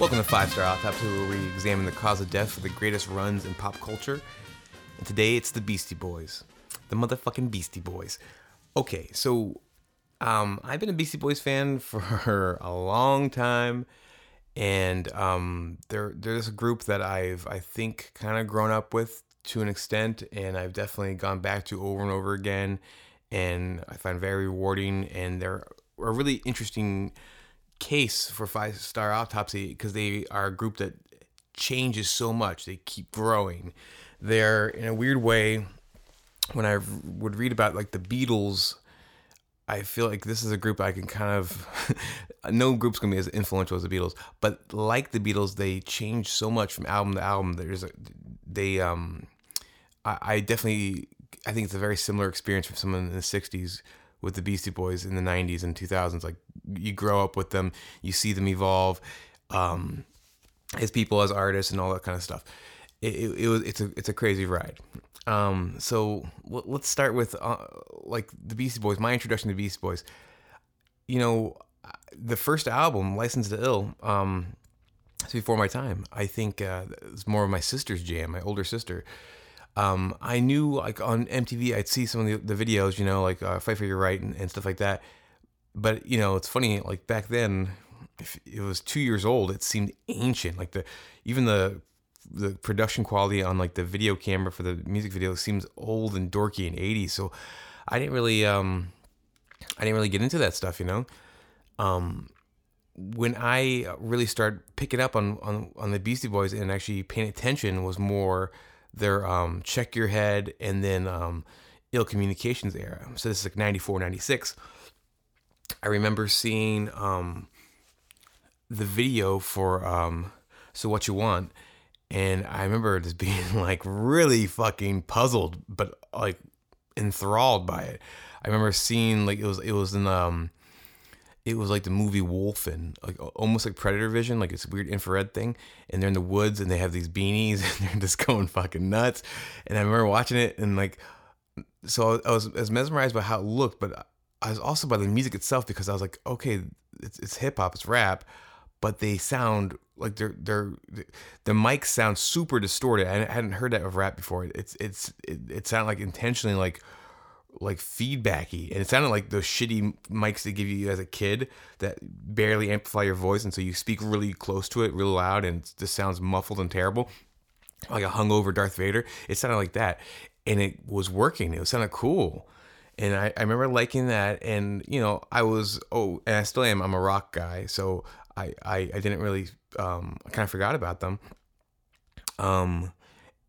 Welcome to Five Star Autopsy, where we examine the cause of death for the greatest runs in pop culture. And today it's the Beastie Boys. The motherfucking Beastie Boys. Okay, so um, I've been a Beastie Boys fan for a long time. And um, they're, they're this group that I've, I think, kind of grown up with to an extent. And I've definitely gone back to over and over again. And I find very rewarding. And they're a really interesting case for five star autopsy because they are a group that changes so much. They keep growing. They're in a weird way when i would read about like the beatles i feel like this is a group i can kind of no group's gonna be as influential as the beatles but like the beatles they change so much from album to album. There's a they um i, I definitely i think it's a very similar experience for someone in the 60s with the Beastie Boys in the 90s and 2000s. Like you grow up with them, you see them evolve um, as people, as artists, and all that kind of stuff. It, it, it was it's a it's a crazy ride. Um, so let's start with uh, like the Beastie Boys. My introduction to Beastie Boys. You know, the first album, License to Ill. Um, it's before my time. I think uh, it's more of my sister's jam, my older sister um, I knew like on MTV, I'd see some of the, the videos, you know, like uh, Fight for Your Right and, and, stuff like that. But you know, it's funny, like back then, if it was two years old, it seemed ancient. Like the even the the production quality on like the video camera for the music video seems old and dorky and 80s. So I didn't really um I didn't really get into that stuff, you know. Um when I really started picking up on on on the Beastie Boys and actually paying attention was more their um, Check Your Head and then um, Ill Communications era. So this is like 94, 96. I remember seeing um, the video for um, So What You Want. And I remember just being like really fucking puzzled, but like enthralled by it. I remember seeing like it was it was in um it was like the movie Wolfen, like almost like Predator Vision, like it's weird infrared thing. And they're in the woods and they have these beanies and they're just going fucking nuts. And I remember watching it and like, so I was, mesmerized by how it looked, but I was also by the music itself because I was like, okay, it's, it's hip hop, it's rap, but they sound like they're they're the mics sound super distorted. I hadn't heard that of rap before. It's it's it, it sounded like intentionally like like feedbacky and it sounded like those shitty mics they give you as a kid that barely amplify your voice and so you speak really close to it real loud and it just sounds muffled and terrible like a hungover darth vader. It sounded like that and it was working. It sounded cool. And I, I remember liking that and you know i was oh and i still am. I'm a rock guy so i i, I didn't really um i kind of forgot about them. Um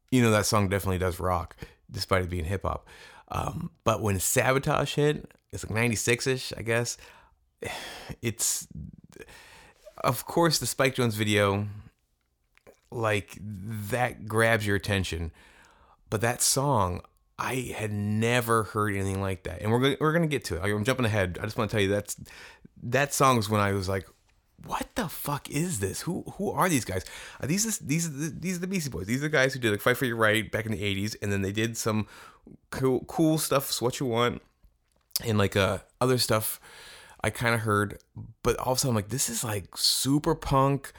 you know that song definitely does rock despite it being hip-hop um, but when Sabotage hit, it's like 96 ish, I guess. It's, of course, the Spike Jonze video, like, that grabs your attention. But that song, I had never heard anything like that. And we're gonna, we're gonna get to it. I'm jumping ahead. I just want to tell you that's that song's when I was like, what the fuck is this? Who who are these guys? Are these these these are the Beastie Boys? These are the guys who did like Fight for Your Right back in the '80s, and then they did some cool cool stuff. Is what you want, and like uh other stuff. I kind of heard, but all also I'm like, this is like super punk,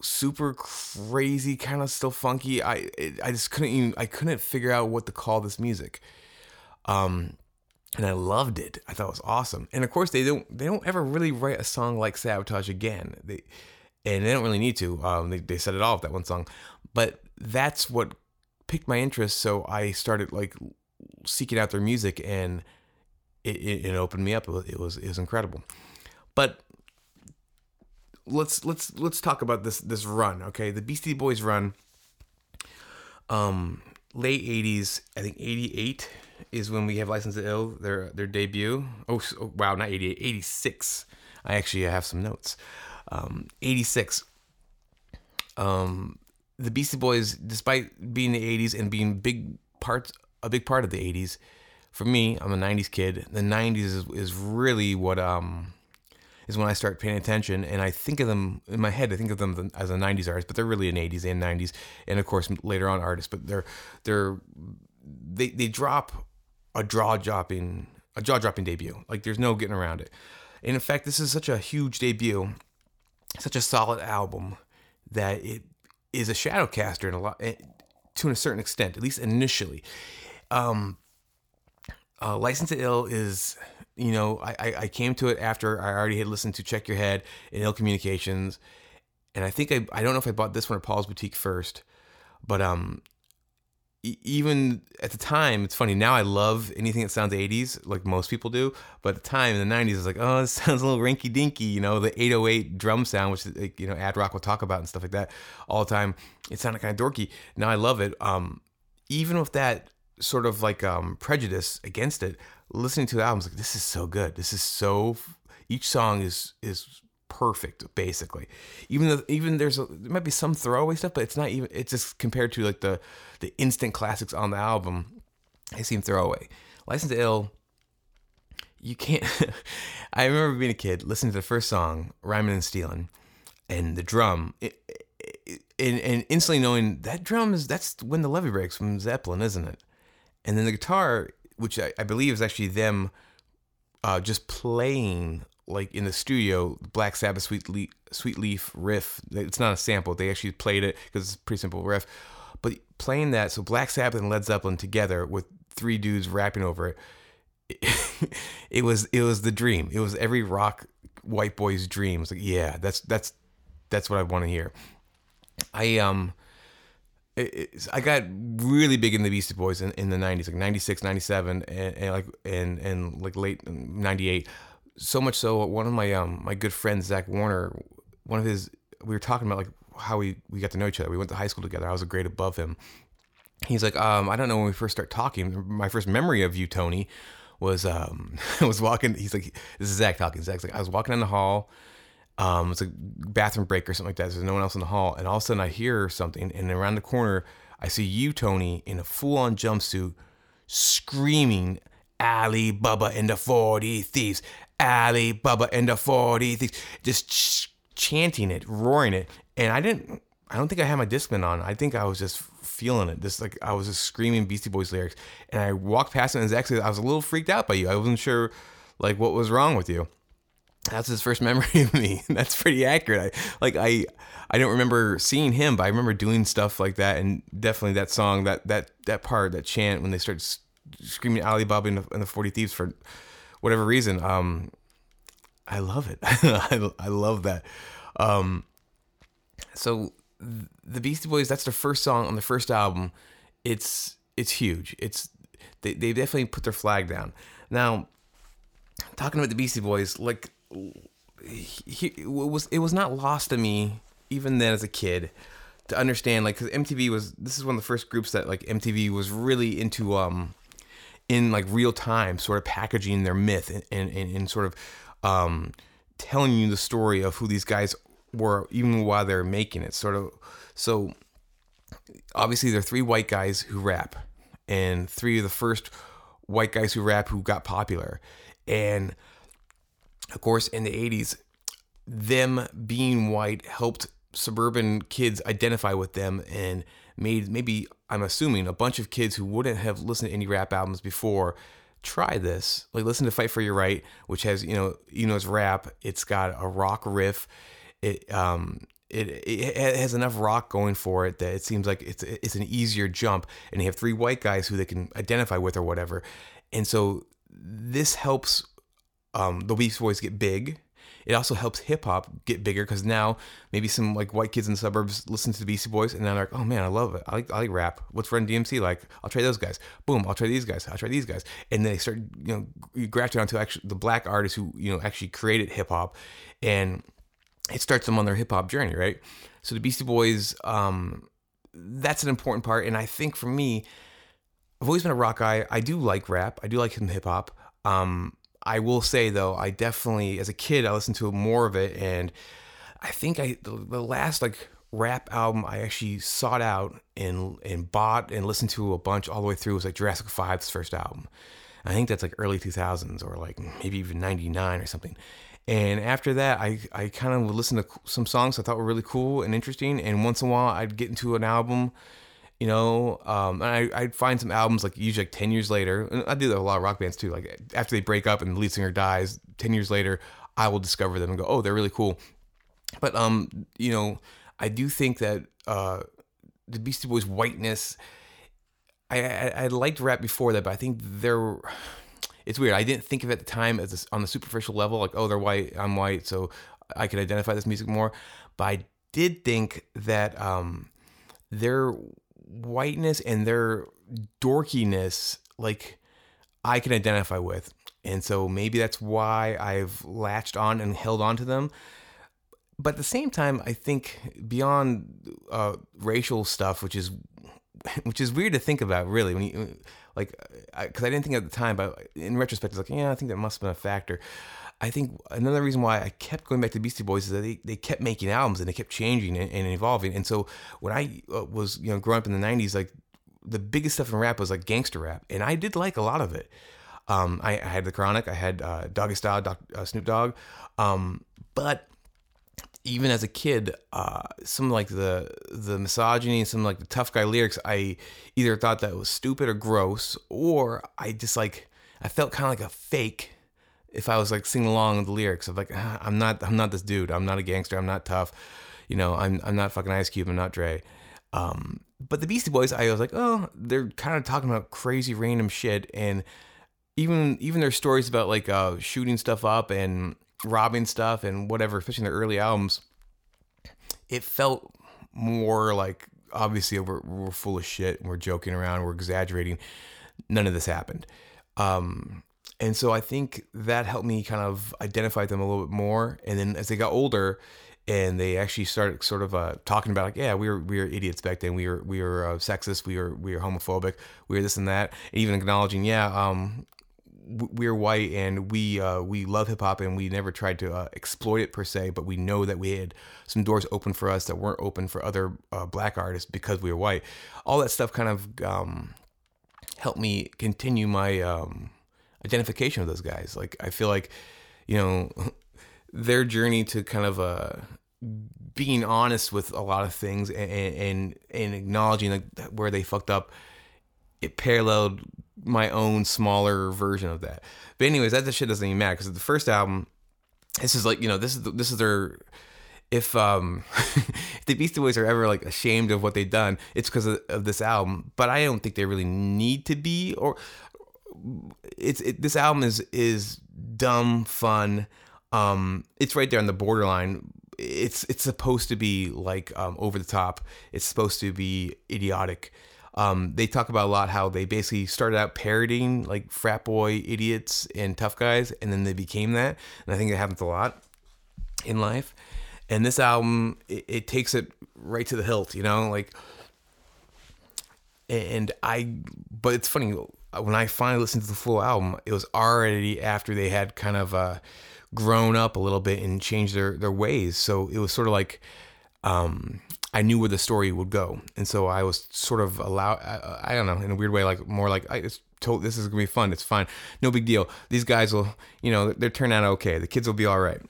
super crazy, kind of still funky. I I just couldn't even I couldn't figure out what to call this music. Um, and I loved it. I thought it was awesome. And of course, they don't they don't ever really write a song like Sabotage again. They and they don't really need to. Um, they they set it off that one song, but that's what piqued my interest. So I started like seeking out their music, and it, it, it opened me up. It was, it was it was incredible. But let's let's let's talk about this this run. Okay, the Beastie Boys run. Um, late '80s, I think '88 is when we have License to Ill, their their debut. Oh, oh wow, not 88, 86. I actually have some notes. Um, 86. Um, the Beastie Boys, despite being the 80s and being big parts, a big part of the 80s, for me, I'm a 90s kid. The 90s is, is really what um is when I start paying attention, and I think of them in my head. I think of them as a '90s artist, but they're really an '80s and '90s, and of course later on artists. But they're they're they they drop a jaw dropping a jaw dropping debut. Like there's no getting around it. And in fact, this is such a huge debut. such a solid album that it is a shadow caster in a lot eh, to a certain extent, at least initially. Um, uh, License to Ill is, you know, I, I, came to it after I already had listened to Check Your Head and Ill Communications, and I think I I don't know if I bought this one at Paul's Boutique first, but um, even at the time, it's funny. Now I love anything that sounds 80s, like most people do. But at the time in the 90s, it's like, oh, it sounds a little rinky dinky, you know, the 808 drum sound, which, you know, Ad Rock will talk about and stuff like that all the time. It sounded kind of dorky. Now I love it. Um, even with that sort of like um, prejudice against it, listening to the albums, like, this is so good. This is so, each song is, is perfect basically. Even though even there's a, there might be some throwaway stuff but it's not even it's just compared to like the the instant classics on the album they seem throwaway. License to ill you can't i remember being a kid listening to the first song rhyming and stealing and the drum it, it, and, and instantly knowing that drum is that's when the levee breaks from zeppelin isn't it? And then the guitar which i, I believe is actually them uh, just playing like in the studio, Black Sabbath Sweet Leaf, Sweet Leaf riff. It's not a sample. They actually played it because it's a pretty simple riff. But playing that, so Black Sabbath and Led Zeppelin together with three dudes rapping over it, it, it was it was the dream. It was every rock white boy's dream. Like, yeah, that's that's that's what I want to hear. I um. I got really big in the Beastie Boys in, in the 90s, like 96, 97, and, and like and and like late 98 so much so one of my um my good friends Zach Warner, one of his we were talking about like how we we got to know each other. We went to high school together. I was a grade above him. He's like, um, I don't know when we first start talking. My first memory of you, Tony, was um was walking. He's like, this is Zach talking. Zach's like, I was walking in the hall. Um, it's a bathroom break or something like that. There's no one else in the hall, and all of a sudden I hear something, and around the corner I see you, Tony, in a full-on jumpsuit, screaming. Ali Baba and the 40 Thieves. Ali Baba and the 40 things, just ch- chanting it, roaring it. And I didn't, I don't think I had my Discman on. I think I was just feeling it. Just like I was just screaming Beastie Boys lyrics. And I walked past him and actually, I was a little freaked out by you. I wasn't sure like what was wrong with you. That's his first memory of me. That's pretty accurate. I, like I, I don't remember seeing him, but I remember doing stuff like that, and definitely that song, that that that part, that chant when they started screaming Ali Baba and the, and the Forty Thieves for whatever reason, um, I love it. I, I love that. Um, so the Beastie Boys, that's the first song on the first album. It's it's huge. It's they, they definitely put their flag down. Now, talking about the Beastie Boys, like he, it was it was not lost to me even then as a kid to understand like because MTV was this is one of the first groups that like MTV was really into um in like real time, sort of packaging their myth and, and, and, sort of um, telling you the story of who these guys were, even while they're making it. Sort of. So obviously, there are three white guys who rap, and three of the first white guys who rap who got popular. And of course, in the 80s, them being white helped suburban kids identify with them and made maybe I'm assuming a bunch of kids who wouldn't have listened to any rap albums before try this. Like listen to Fight for Your Right, which has you know you know it's rap. It's got a rock riff. It um it, it has enough rock going for it that it seems like it's it's an easier jump. And you have three white guys who they can identify with or whatever. And so this helps um, the Beast Boys get big it also helps hip hop get bigger because now maybe some like white kids in the suburbs listen to the Beastie Boys and they're like, oh man, I love it. I like, I like rap. What's Run DMC like? I'll try those guys. Boom, I'll try these guys. I'll try these guys. And they start, you know, you graduate onto actually the black artists who, you know, actually created hip hop and it starts them on their hip hop journey, right? So the Beastie Boys, um, that's an important part. And I think for me, I've always been a rock guy. I do like rap. I do like hip hop. Um, I will say though, I definitely, as a kid, I listened to more of it, and I think I the, the last like rap album I actually sought out and and bought and listened to a bunch all the way through was like Jurassic Five's first album. I think that's like early 2000s or like maybe even 99 or something. And after that, I, I kind of would listen to some songs I thought were really cool and interesting. And once in a while, I'd get into an album you know um, and I, i'd find some albums like usually like 10 years later and i do that a lot of rock bands too like after they break up and the lead singer dies 10 years later i will discover them and go oh they're really cool But um, you know, I do think that uh, the Beastie Boys' whiteness. I, I I liked rap before that, but I think they're. It's weird. I didn't think of it at the time as on the superficial level, like oh they're white, I'm white, so I can identify this music more. But I did think that um, their whiteness and their dorkiness, like I can identify with, and so maybe that's why I've latched on and held on to them but at the same time, I think beyond uh, racial stuff, which is which is weird to think about, really, when you like, because I, I, didn't think at the time, but in retrospect, it's like, yeah, I think that must have been a factor. I think another reason why I kept going back to Beastie Boys is that they, they kept making albums and they kept changing and, and evolving. And so when I uh, was you know growing up in the '90s, like the biggest stuff in rap was like gangster rap, and I did like a lot of it. Um, I, I, had the Chronic, I had uh, Doggy Style, Doc, uh, Snoop Dogg, um, but even as a kid, uh, some like the the misogyny and some like the tough guy lyrics, I either thought that was stupid or gross, or I just like I felt kind of like a fake if I was like singing along with the lyrics of like ah, I'm not I'm not this dude, I'm not a gangster, I'm not tough, you know, I'm I'm not fucking Ice Cube, I'm not Dre. Um, but the Beastie Boys, I was like, oh, they're kind of talking about crazy random shit, and even even their stories about like uh, shooting stuff up and robbing stuff and whatever, especially in their early albums, it felt more like obviously we're, we're full of shit, we're joking around, we're exaggerating. None of this happened. Um, and so I think that helped me kind of identify them a little bit more. And then as they got older, and they actually started sort of uh, talking about like, yeah, we were we were idiots back then. We were we were uh, sexist. We were we were homophobic. We were this and that. And even acknowledging, yeah, um, we're white and we uh, we love hip hop and we never tried to uh, exploit it per se, but we know that we had some doors open for us that weren't open for other uh, black artists because we were white. All that stuff kind of um, helped me continue my um, identification with those guys. Like I feel like you know their journey to kind of uh, being honest with a lot of things and and, and acknowledging like where they fucked up. It paralleled my own smaller version of that. But anyways, that shit doesn't even matter because the first album, this is like you know this is the, this is their if um if the Beastie Boys are ever like ashamed of what they've done, it's because of, of, this album. But I don't think they really need to be. Or it's it, this album is is dumb fun. Um, it's right there on the borderline. It's it's supposed to be like um, over the top. It's supposed to be idiotic. Um, they talk about a lot how they basically started out parodying like frat boy idiots and tough guys, and then they became that. And I think it happens a lot in life. And this album, it, it takes it right to the hilt, you know, like. And I, but it's funny when I finally listened to the full album, it was already after they had kind of uh, grown up a little bit and changed their their ways. So it was sort of like um, I knew where the story would go, and so I was sort of allowed. I, I don't know, in a weird way, like more like I just told this is gonna be fun. It's fine, no big deal. These guys will, you know, they're turning out okay. The kids will be all right.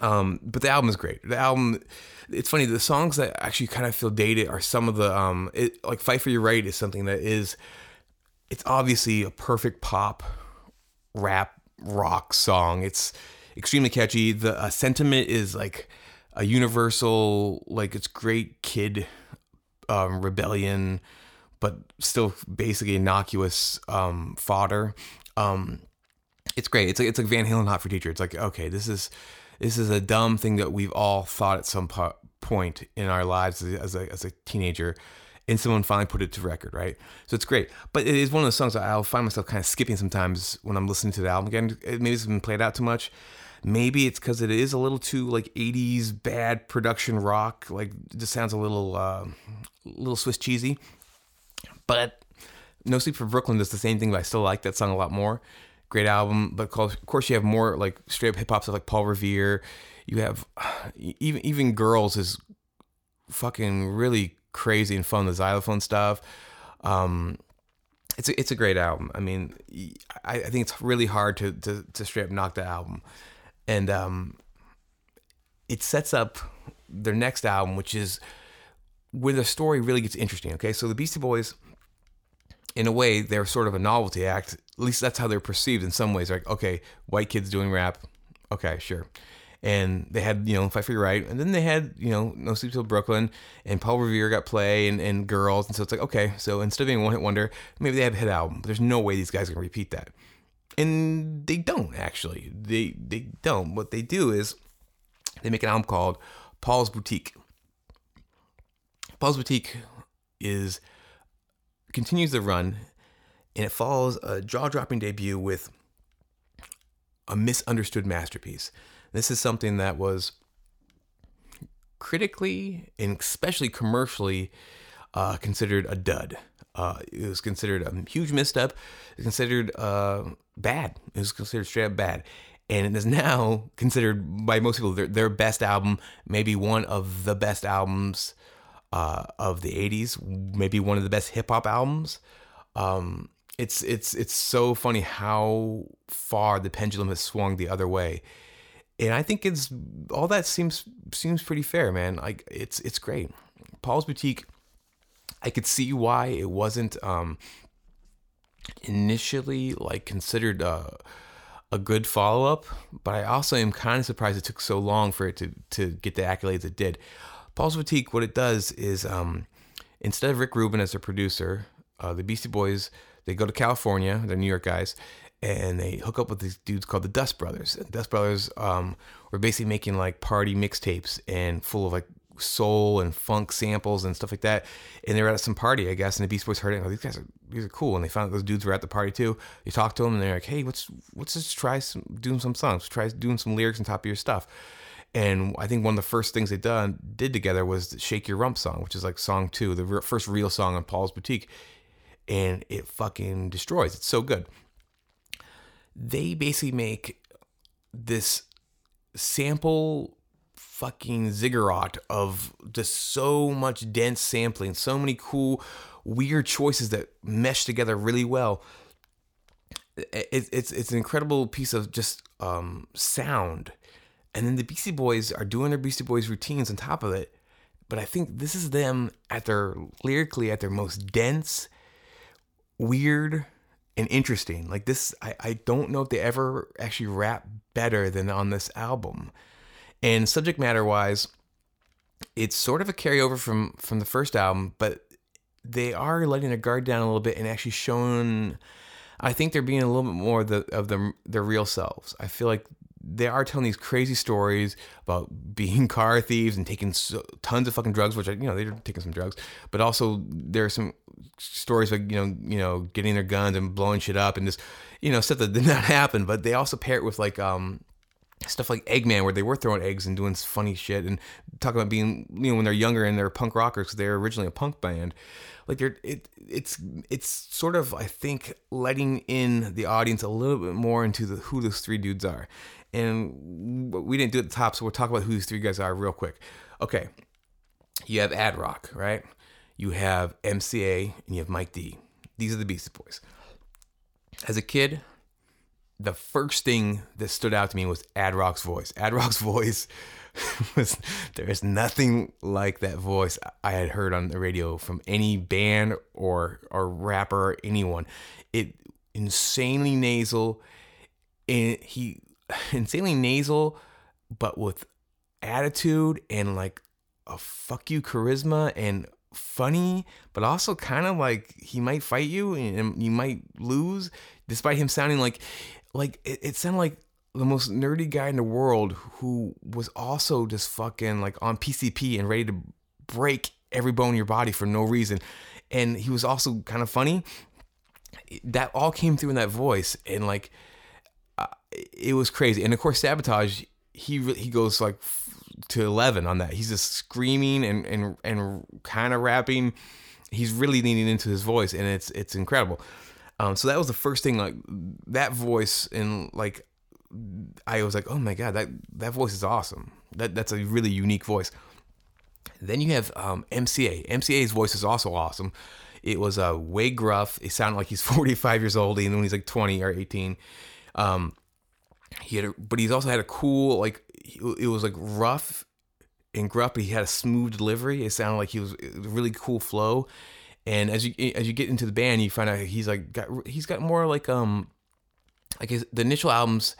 Um, but the album is great. The album, it's funny. The songs that actually kind of feel dated are some of the um, it, like "Fight for Your Right" is something that is, it's obviously a perfect pop, rap, rock song. It's extremely catchy. The uh, sentiment is like a universal like it's great kid um, rebellion, but still basically innocuous um, fodder. Um, it's great. It's like it's like Van Halen hot for teacher. It's like okay, this is this is a dumb thing that we've all thought at some po- point in our lives as a, as a teenager and someone finally put it to record, right? So it's great. But it is one of those songs I'll find myself kind of skipping sometimes when I'm listening to the album again. Maybe it's been played out too much. Maybe it's because it is a little too like 80s bad production rock. Like just sounds a little, uh, little Swiss cheesy. But No Sleep for Brooklyn does the same thing, but I still like that song a lot more. Great album, but of course you have more like straight up hip hop stuff like Paul Revere. You have even even Girls is fucking really crazy and fun. The xylophone stuff. Um, it's a, it's a great album. I mean, I, I think it's really hard to, to, to straight up knock the album and um, it sets up their next album, which is where the story really gets interesting. Okay, so the Beastie Boys, in a way, they're sort of a novelty act. At least that's how they're perceived in some ways. Like, okay, white kids doing rap, okay, sure. And they had you know Fight for Your Right, and then they had you know No Sleep Till Brooklyn, and Paul Revere got Play and, and Girls, and so it's like okay, so instead of being one hit wonder, maybe they have a hit album, but there's no way these guys gonna repeat that, and they don't actually, they they don't. What they do is they make an album called Paul's Boutique. Paul's Boutique is continues the run, and it follows a jaw-dropping debut with a misunderstood masterpiece. This is something that was critically and especially commercially uh, considered a dud. Uh, it was considered a huge misstep. It was considered uh, bad. It was considered straight up bad. And it is now considered by most people their, their best album, maybe one of the best albums uh, of the 80s, maybe one of the best hip hop albums. Um, it's it's it's so funny how far the pendulum has swung the other way and I think it's all that seems seems pretty fair, man. Like it's it's great. Paul's Boutique, I could see why it wasn't um, initially like considered uh, a good follow up, but I also am kind of surprised it took so long for it to to get the accolades it did. Paul's Boutique, what it does is um, instead of Rick Rubin as a producer, uh, the Beastie Boys they go to California, they're New York guys, and they hook up with these dudes called the Dust Brothers. And Dust Brothers um, were basically making like party mixtapes and full of like soul and funk samples and stuff like that. And they were at some party, I guess, and the Beast Boys heard it. And, oh, these guys are these are cool. And they found out those dudes were at the party too. They talked to them and they're like, "Hey, what's what's just try some doing some songs. Try doing some lyrics on top of your stuff." And I think one of the first things they done did together was "Shake Your Rump" song, which is like song two, the re- first real song on Paul's Boutique, and it fucking destroys. It's so good they basically make this sample fucking ziggurat of just so much dense sampling, so many cool, weird choices that mesh together really well. It's it's an incredible piece of just um, sound, and then the Beastie Boys are doing their Beastie Boys routines on top of it. But I think this is them at their lyrically at their most dense, weird, and interesting. Like this, I, I don't know if they ever actually rap better than on this album. And subject matter wise, it's sort of a carryover from from the first album, but they are letting their guard down a little bit and actually showing. I think they're being a little bit more of the of the, their real selves. I feel like they are telling these crazy stories about being car thieves and taking so, tons of fucking drugs, which I, you know they're taking some drugs, but also there are some stories like you know you know getting their guns and blowing shit up and just you know stuff that did not happen. But they also pair it with like um stuff like Eggman, where they were throwing eggs and doing funny shit and talking about being you know when they're younger and they're punk rockers because they're originally a punk band. Like they're it it's it's sort of I think letting in the audience a little bit more into the who those three dudes are and we didn't do it at the top, so we'll talk about who these three guys are real quick. Okay, you have Ad Rock, right? You have MCA, and you have Mike D. These are the Beastie Boys. As a kid, the first thing that stood out to me was Ad Rock's voice. Ad Rock's voice was there is nothing like that voice I had heard on the radio from any band or or rapper or anyone. It insanely nasal and he insanely nasal, but with attitude and like a fuck you charisma and funny, but also kind of like he might fight you and you might lose, despite him sounding like like it, it sounded like the most nerdy guy in the world who was also just fucking like on PCP and ready to break every bone in your body for no reason. And he was also kind of funny. That all came through in that voice. And like, uh, it was crazy. And of course, sabotage. He he goes like to eleven on that. He's just screaming and and and kind of rapping. He's really leaning into his voice, and it's it's incredible. Um, so that was the first thing. Like that voice, and like I was like, oh my god, that that voice is awesome. That that's a really unique voice. Then you have um, MCA. MCA's voice is also awesome. It was uh, way gruff. It sounded like he's 45 years old, and when he's like 20 or 18. Um, he had, a, but he's also had a cool like it was like rough and gruff, he had a smooth delivery. It sounded like he was a really cool flow. And as you as you get into the band, you find out he's like got he's got more like um like his the initial albums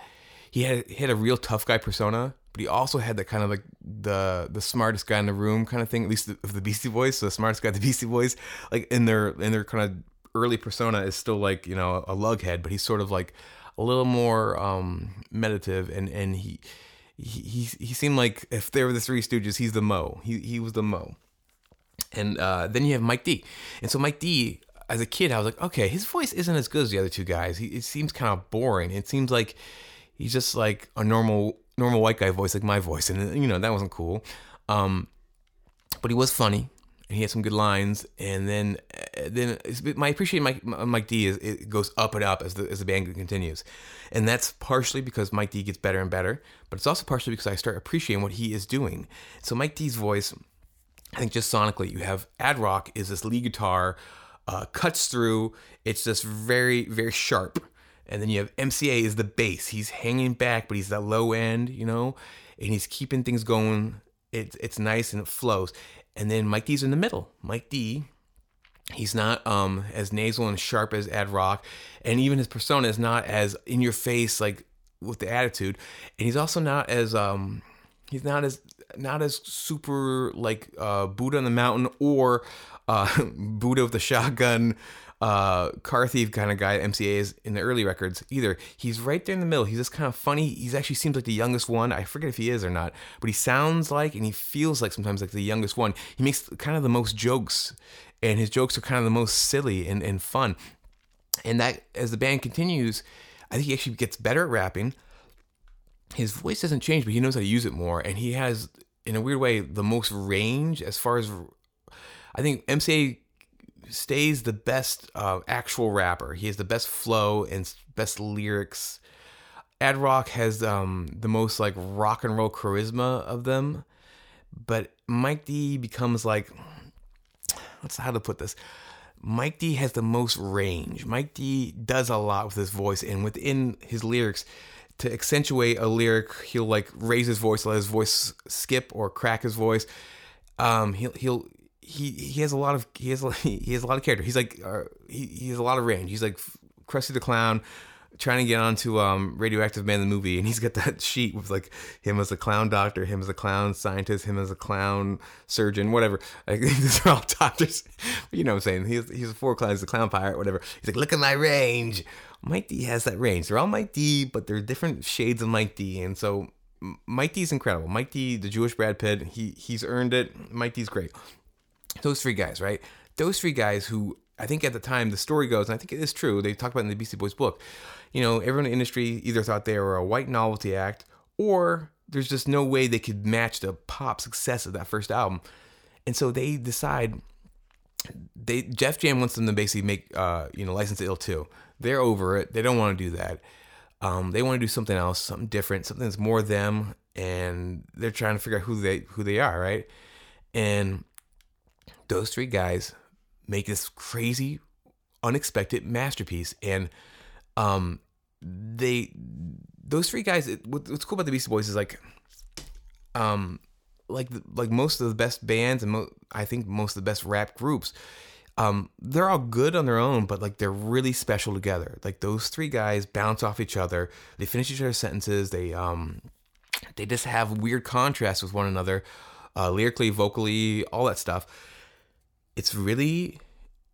he had he had a real tough guy persona, but he also had that kind of like the the smartest guy in the room kind of thing. At least of the Beastie Boys, so the smartest guy, the Beastie Boys, like in their in their kind of early persona is still like you know a lughead, but he's sort of like a little more um, meditative, and and he. He, he, seemed like if they were the Three Stooges, he's the Moe. He, he was the Moe. And uh, then you have Mike D. And so Mike D, as a kid, I was like, okay, his voice isn't as good as the other two guys. He, it seems kind of boring. It seems like he's just like a normal normal white guy voice, like my voice, and you know that wasn't cool. Um, but he was funny, and he has some good lines. And then uh, then my appreciation Mike Mike D is it goes up and up as the as the band continues, and that's partially because Mike D gets better and better, but it's also partially because I start appreciating what he is doing. So Mike D's voice, I think just sonically, you have Ad Rock is this lead guitar. Uh, cuts through. It's just very, very sharp and then you have MCA is the bass. He's hanging back, but he's that low end, you know, and he's keeping things going. It's it's nice and it flows. And then Mike D's in the middle. Mike D, he's not um as nasal and sharp as Ad Rock, and even his persona is not as in your face like with the attitude. And he's also not as um he's not as not as super like uh Buddha on the mountain or uh Buddha with the shotgun uh, car thief kind of guy MCA is in the early records either. He's right there in the middle. He's just kind of funny. He's actually seems like the youngest one. I forget if he is or not, but he sounds like and he feels like sometimes like the youngest one. He makes kind of the most jokes, and his jokes are kind of the most silly and, and fun. And that as the band continues, I think he actually gets better at rapping. His voice doesn't change, but he knows how to use it more, and he has, in a weird way, the most range as far as I think MCA stays the best uh, actual rapper. He has the best flow and best lyrics. Ad Rock has um, the most like rock and roll charisma of them, but Mike D becomes like, what's how to put this? Mike D has the most range. Mike D does a lot with his voice and within his lyrics. To accentuate a lyric, he'll like raise his voice, let his voice skip or crack his voice. Um, he'll he'll he he has a lot of he has he has a lot of character. He's like uh, he he has a lot of range. He's like Krusty the Clown trying to get onto um Radioactive Man the movie, and he's got that sheet with like him as a clown doctor, him as a clown scientist, him as a clown surgeon, whatever. Like these are all doctors. you know what I'm saying? He's he's a four clown, he's a clown pirate, whatever. He's like, look at my range. Mike D has that range. They're all Mike D, but they're different shades of Mike D, and so. Mike D's incredible. Mike D, the Jewish Brad Pitt, he he's earned it. Mike D's great. Those three guys, right? Those three guys who I think at the time the story goes, and I think it is true. They talked about in the Beastie Boys book. You know, everyone in the industry either thought they were a white novelty act, or there's just no way they could match the pop success of that first album. And so they decide. They Def Jam wants them to basically make uh, you know License Ill too. They're over it. They don't want to do that. Um, they want to do something else, something different, something that's more them, and they're trying to figure out who they who they are, right? And those three guys make this crazy, unexpected masterpiece, and um, they those three guys. what's cool about the Beastie Boys is like, um, like like most of the best bands and mo- I think most of the best rap groups. Um, they're all good on their own, but like they're really special together. Like those three guys bounce off each other. They finish each other's sentences. They um, they just have weird contrasts with one another, uh, lyrically, vocally, all that stuff it's really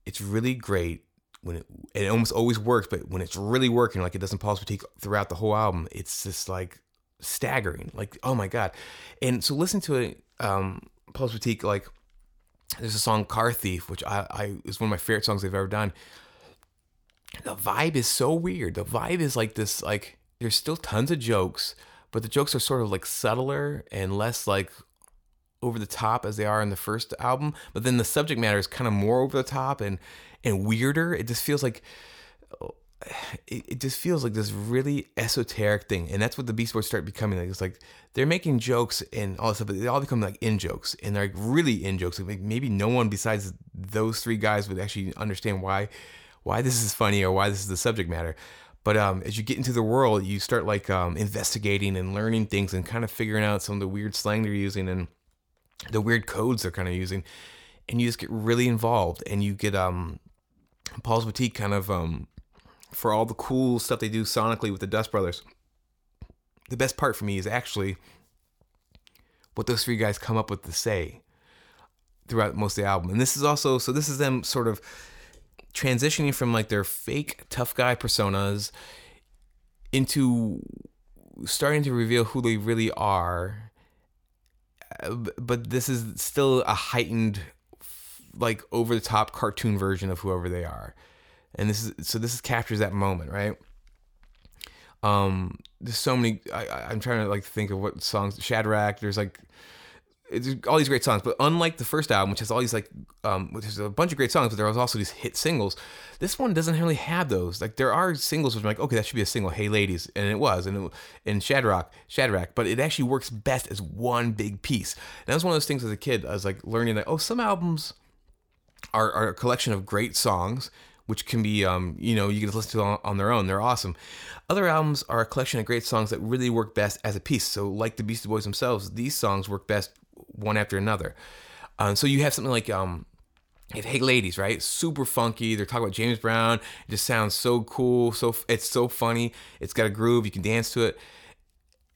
it's really great when it, it almost always works, but when it's really working, like it doesn't pause fatigue throughout the whole album, it's just like staggering. Like, oh my God. And so listen to it, um, Paul's Boutique, like there's a song Car Thief, which I, I is one of my favorite songs they've ever done. The vibe is so weird. The vibe is like this, like there's still tons of jokes, but the jokes are sort of like subtler and less like over the top as they are in the first album, but then the subject matter is kind of more over the top and and weirder. It just feels like it, it just feels like this really esoteric thing, and that's what the Beast Boys start becoming. Like it's like they're making jokes and all this stuff, but they all become like in jokes, and they're like really in jokes. Like maybe no one besides those three guys would actually understand why why this is funny or why this is the subject matter. But um, as you get into the world, you start like um, investigating and learning things and kind of figuring out some of the weird slang they're using and the weird codes they're kind of using, and you just get really involved, and you get um, Paul's Boutique kind of um, for all the cool stuff they do sonically with the Dust Brothers. the best part for me is actually what those three guys come up with to say throughout most of the album. And this is also so this is them sort of transitioning from like their fake tough guy personas into starting to reveal who they really are. But this is still a heightened, like over the top cartoon version of whoever they are, and this is so this is captures that moment, right? Um, there's so many. I- I'm trying to like think of what songs. Shadrach. There's like it's all these great songs, but unlike the first album, which has all these like, um, which has a bunch of great songs, but there was also these hit singles. This one doesn't really have those. Like there are singles which I'm like, okay, that should be a single. Hey, ladies, and it was, and it, and Shadrach, Shadrach, but it actually works best as one big piece. And that was one of those things as a kid. I was like learning that oh, some albums are, are a collection of great songs which can be um, you know you can listen to on, on their own they're awesome other albums are a collection of great songs that really work best as a piece so like the beastie boys themselves these songs work best one after another um, so you have something like um, Hey Ladies, right? Super funky. They're talking about James Brown. It just sounds so cool. So it's so funny. It's got a groove. You can dance to it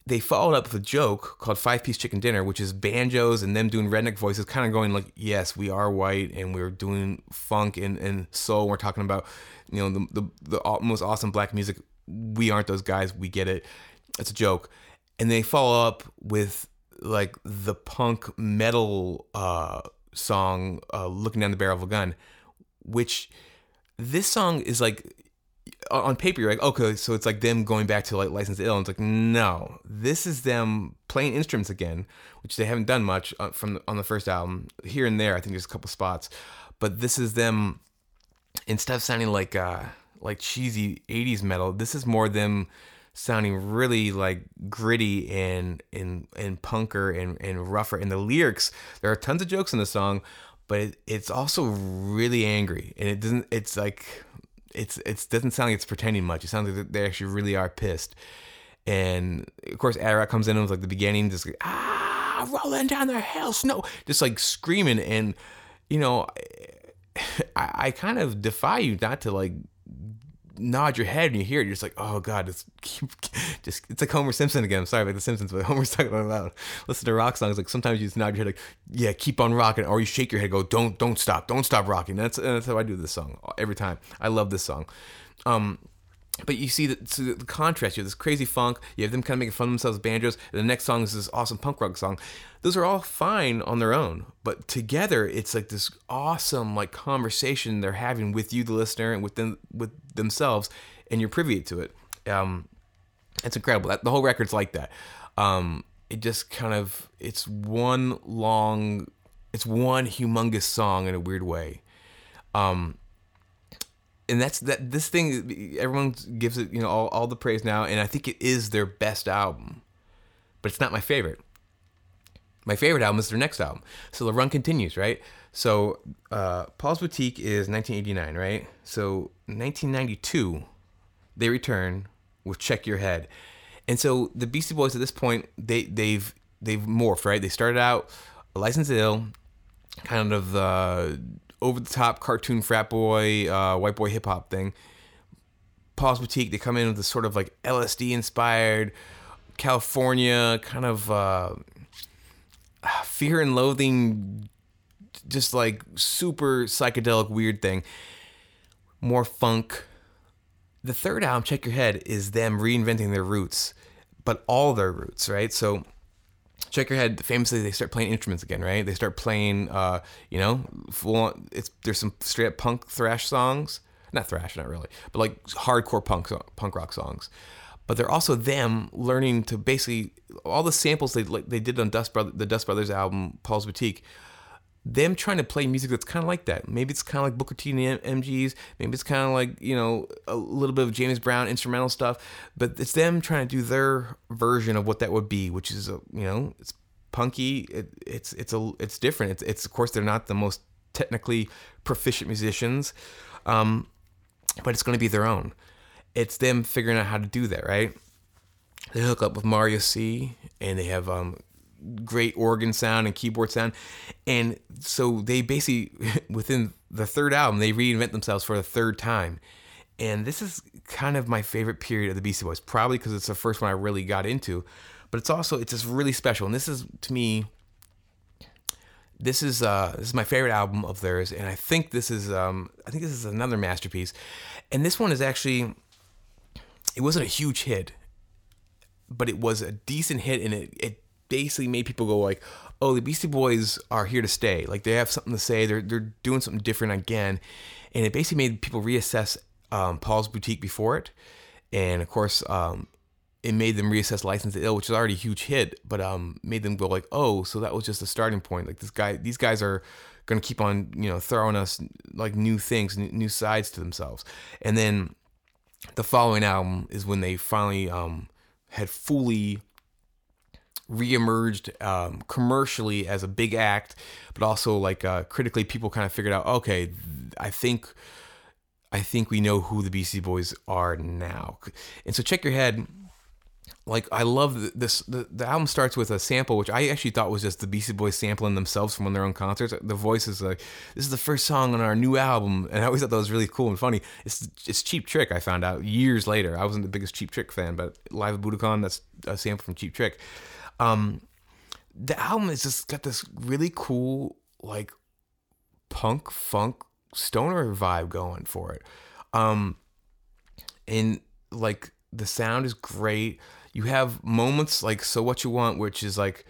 they followed up with a joke called Five Piece Chicken Dinner, which is banjos and them doing redneck voices, kind of going like, yes, we are white and we're doing funk and, and soul. We're talking about, you know, the, the, the most awesome black music. We aren't those guys. We get it. It's a joke. And they follow up with like the punk metal uh, song, uh, Looking Down the Barrel of a Gun, which this song is like on paper you're like okay so it's like them going back to like license ill and it's like no this is them playing instruments again which they haven't done much uh, from the, on the first album. Here and there i think there's a couple spots but this is them instead of sounding like uh like cheesy 80s metal this is more them sounding really like gritty and and and punker and and rougher and the lyrics there are tons of jokes in the song but it, it's also really angry and it doesn't it's like it's it doesn't sound like it's pretending much. It sounds like they actually really are pissed. And of course, Ad Rock comes in and was like the beginning, just like ah, rolling down the hill, snow, just like screaming. And you know, I, I kind of defy you not to like nod your head and you hear it. You're just like, oh god, it's just it's like Homer Simpson again. I'm sorry about the Simpsons, but Homer's talking about. Listen to rock songs. Like sometimes you just nod your head, like yeah, keep on rocking, or you shake your head, go don't don't stop, don't stop rocking. That's that's how I do this song every time. I love this song. Um, but you see the, so the contrast. You have this crazy funk. You have them kind of making fun of themselves, banjos. And the next song is this awesome punk rock song. Those are all fine on their own, but together it's like this awesome like conversation they're having with you, the listener, and with them with themselves, and you're privy to it. Um, it's incredible. That, the whole record's like that. Um, it just kind of it's one long, it's one humongous song in a weird way. Um, and that's that this thing everyone gives it you know all, all the praise now and i think it is their best album but it's not my favorite. My favorite album is their next album. So the run continues right? So uh, paul's boutique is 1989 right? So 1992 they return with check your head. And so the beastie boys at this point they they've they've morphed right? They started out license ill kind of the over the top cartoon frat boy, uh, white boy hip hop thing. Paul's Boutique, they come in with this sort of like LSD inspired California kind of uh, fear and loathing, just like super psychedelic weird thing. More funk. The third album, Check Your Head, is them reinventing their roots, but all their roots, right? So check your head famously they start playing instruments again right? They start playing uh you know full it's there's some straight up punk thrash songs. Not thrash not really but like hardcore punk punk rock songs. But they're also them learning to basically all the samples they they did on Dust Brother, the Dust Brothers album Paul's Boutique them trying to play music that's kind of like that. Maybe it's kind of like Booker T and the MGs. Maybe it's kind of like you know a little bit of James Brown instrumental stuff. But it's them trying to do their version of what that would be, which is a you know it's punky. It, it's it's a it's different. It's it's of course they're not the most technically proficient musicians, um, but it's going to be their own. It's them figuring out how to do that, right? They hook up with Mario C, and they have um, great organ sound and keyboard sound. And so they basically, within the third album, they reinvent themselves for the third time. and this is kind of my favorite period of the Beastie Boys, probably because it's the first one I really got into, but it's also it's just really special. And this is to me, this is uh, this is my favorite album of theirs, and I think this is um, I think this is another masterpiece. And this one is actually, it wasn't a huge hit, but it was a decent hit, and it it basically made people go like, oh, the Beastie Boys are here to stay. Like they have something to say. They're they're doing something different again, and it basically made people reassess um, Paul's Boutique before it, and of course, um, it made them reassess License to Ill, which is already a huge hit, but um, made them go like, oh, so that was just a starting point. Like this guy, these guys are gonna keep on, you know, throwing us like new things, new sides to themselves, and then the following album is when they finally um, had fully reemerged um, commercially as a big act, but also like uh, critically, people kind of figured out, okay, I think, I think we know who the Beastie Boys are now. And so, check your head. Like I love this. The, the album starts with a sample, which I actually thought was just the Beastie Boys sampling themselves from one of their own concerts. The voice is like, "This is the first song on our new album," and I always thought that was really cool and funny. It's it's Cheap Trick. I found out years later. I wasn't the biggest Cheap Trick fan, but Live at Budokan, that's a sample from Cheap Trick. Um, the album has just got this really cool like punk funk stoner vibe going for it. Um, and like the sound is great. You have moments like "So What You Want," which is like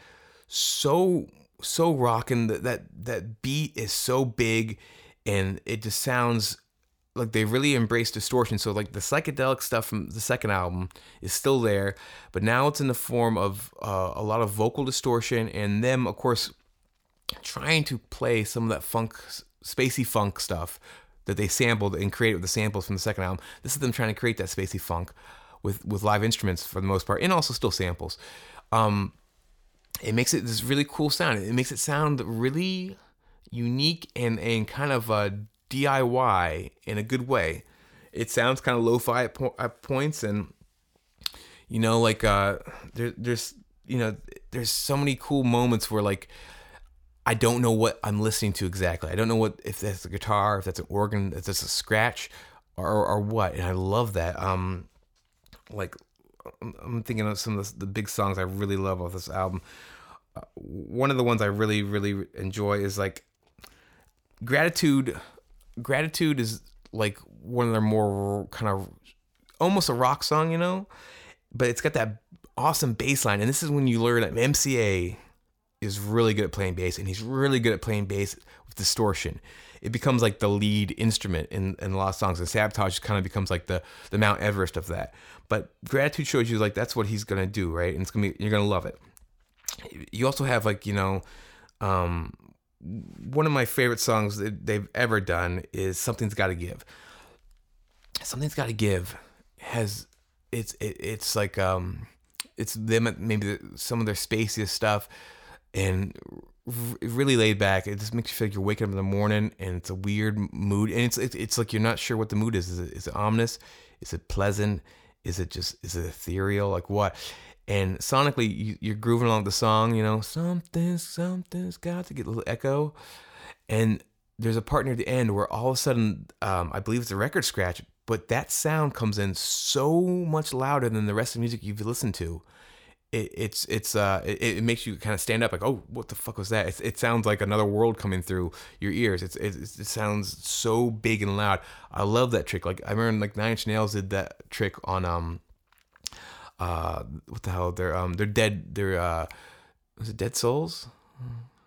so so rocking. That that that beat is so big, and it just sounds like they really embrace distortion. So like the psychedelic stuff from the second album is still there, but now it's in the form of uh, a lot of vocal distortion and them, of course, trying to play some of that funk, spacey funk stuff that they sampled and created with the samples from the second album. This is them trying to create that spacey funk with with live instruments for the most part, and also still samples. Um, it makes it this really cool sound. It makes it sound really unique and and kind of uh, DIY in a good way. It sounds kind of lo-fi at, po- at points, and you know, like uh, there, there's you know, there's so many cool moments where like I don't know what I'm listening to exactly. I don't know what if that's a guitar, if that's an organ, if that's a scratch, or or what. And I love that. Um, like I'm thinking of some of the, the big songs I really love off this album. Uh, one of the ones I really really enjoy is like gratitude gratitude is like one of their more kind of almost a rock song, you know, but it's got that awesome bass line. And this is when you learn that MCA is really good at playing bass and he's really good at playing bass with distortion. It becomes like the lead instrument in, in a lot of songs. And Sabotage kind of becomes like the, the Mount Everest of that. But Gratitude shows you like that's what he's gonna do, right? And it's gonna be you're gonna love it. You also have like, you know, um, one of my favorite songs that they've ever done is "Something's Got to Give." "Something's Got to Give" has it's it, it's like um it's them maybe some of their spaciest stuff and really laid back. It just makes you feel like you're waking up in the morning and it's a weird mood and it's it's, it's like you're not sure what the mood is. Is it, is it ominous? Is it pleasant? Is it just is it ethereal? Like what? And sonically you, are grooving along the song you know something something's got to get a little echo. And there's a part near the end where all of a sudden um, i believe it's a record scratch but that sound comes in so much louder than the rest of the music you've listened to. It, it's it's uh it, it, makes you kind of stand up like oh what the fuck was that? It, it sounds like another world coming through your ears. It's, it, it sounds so big and loud. I love that trick. Like i remember like nine inch nails did that trick on um uh what the hell they're um they're dead they're uh was it Dead Souls?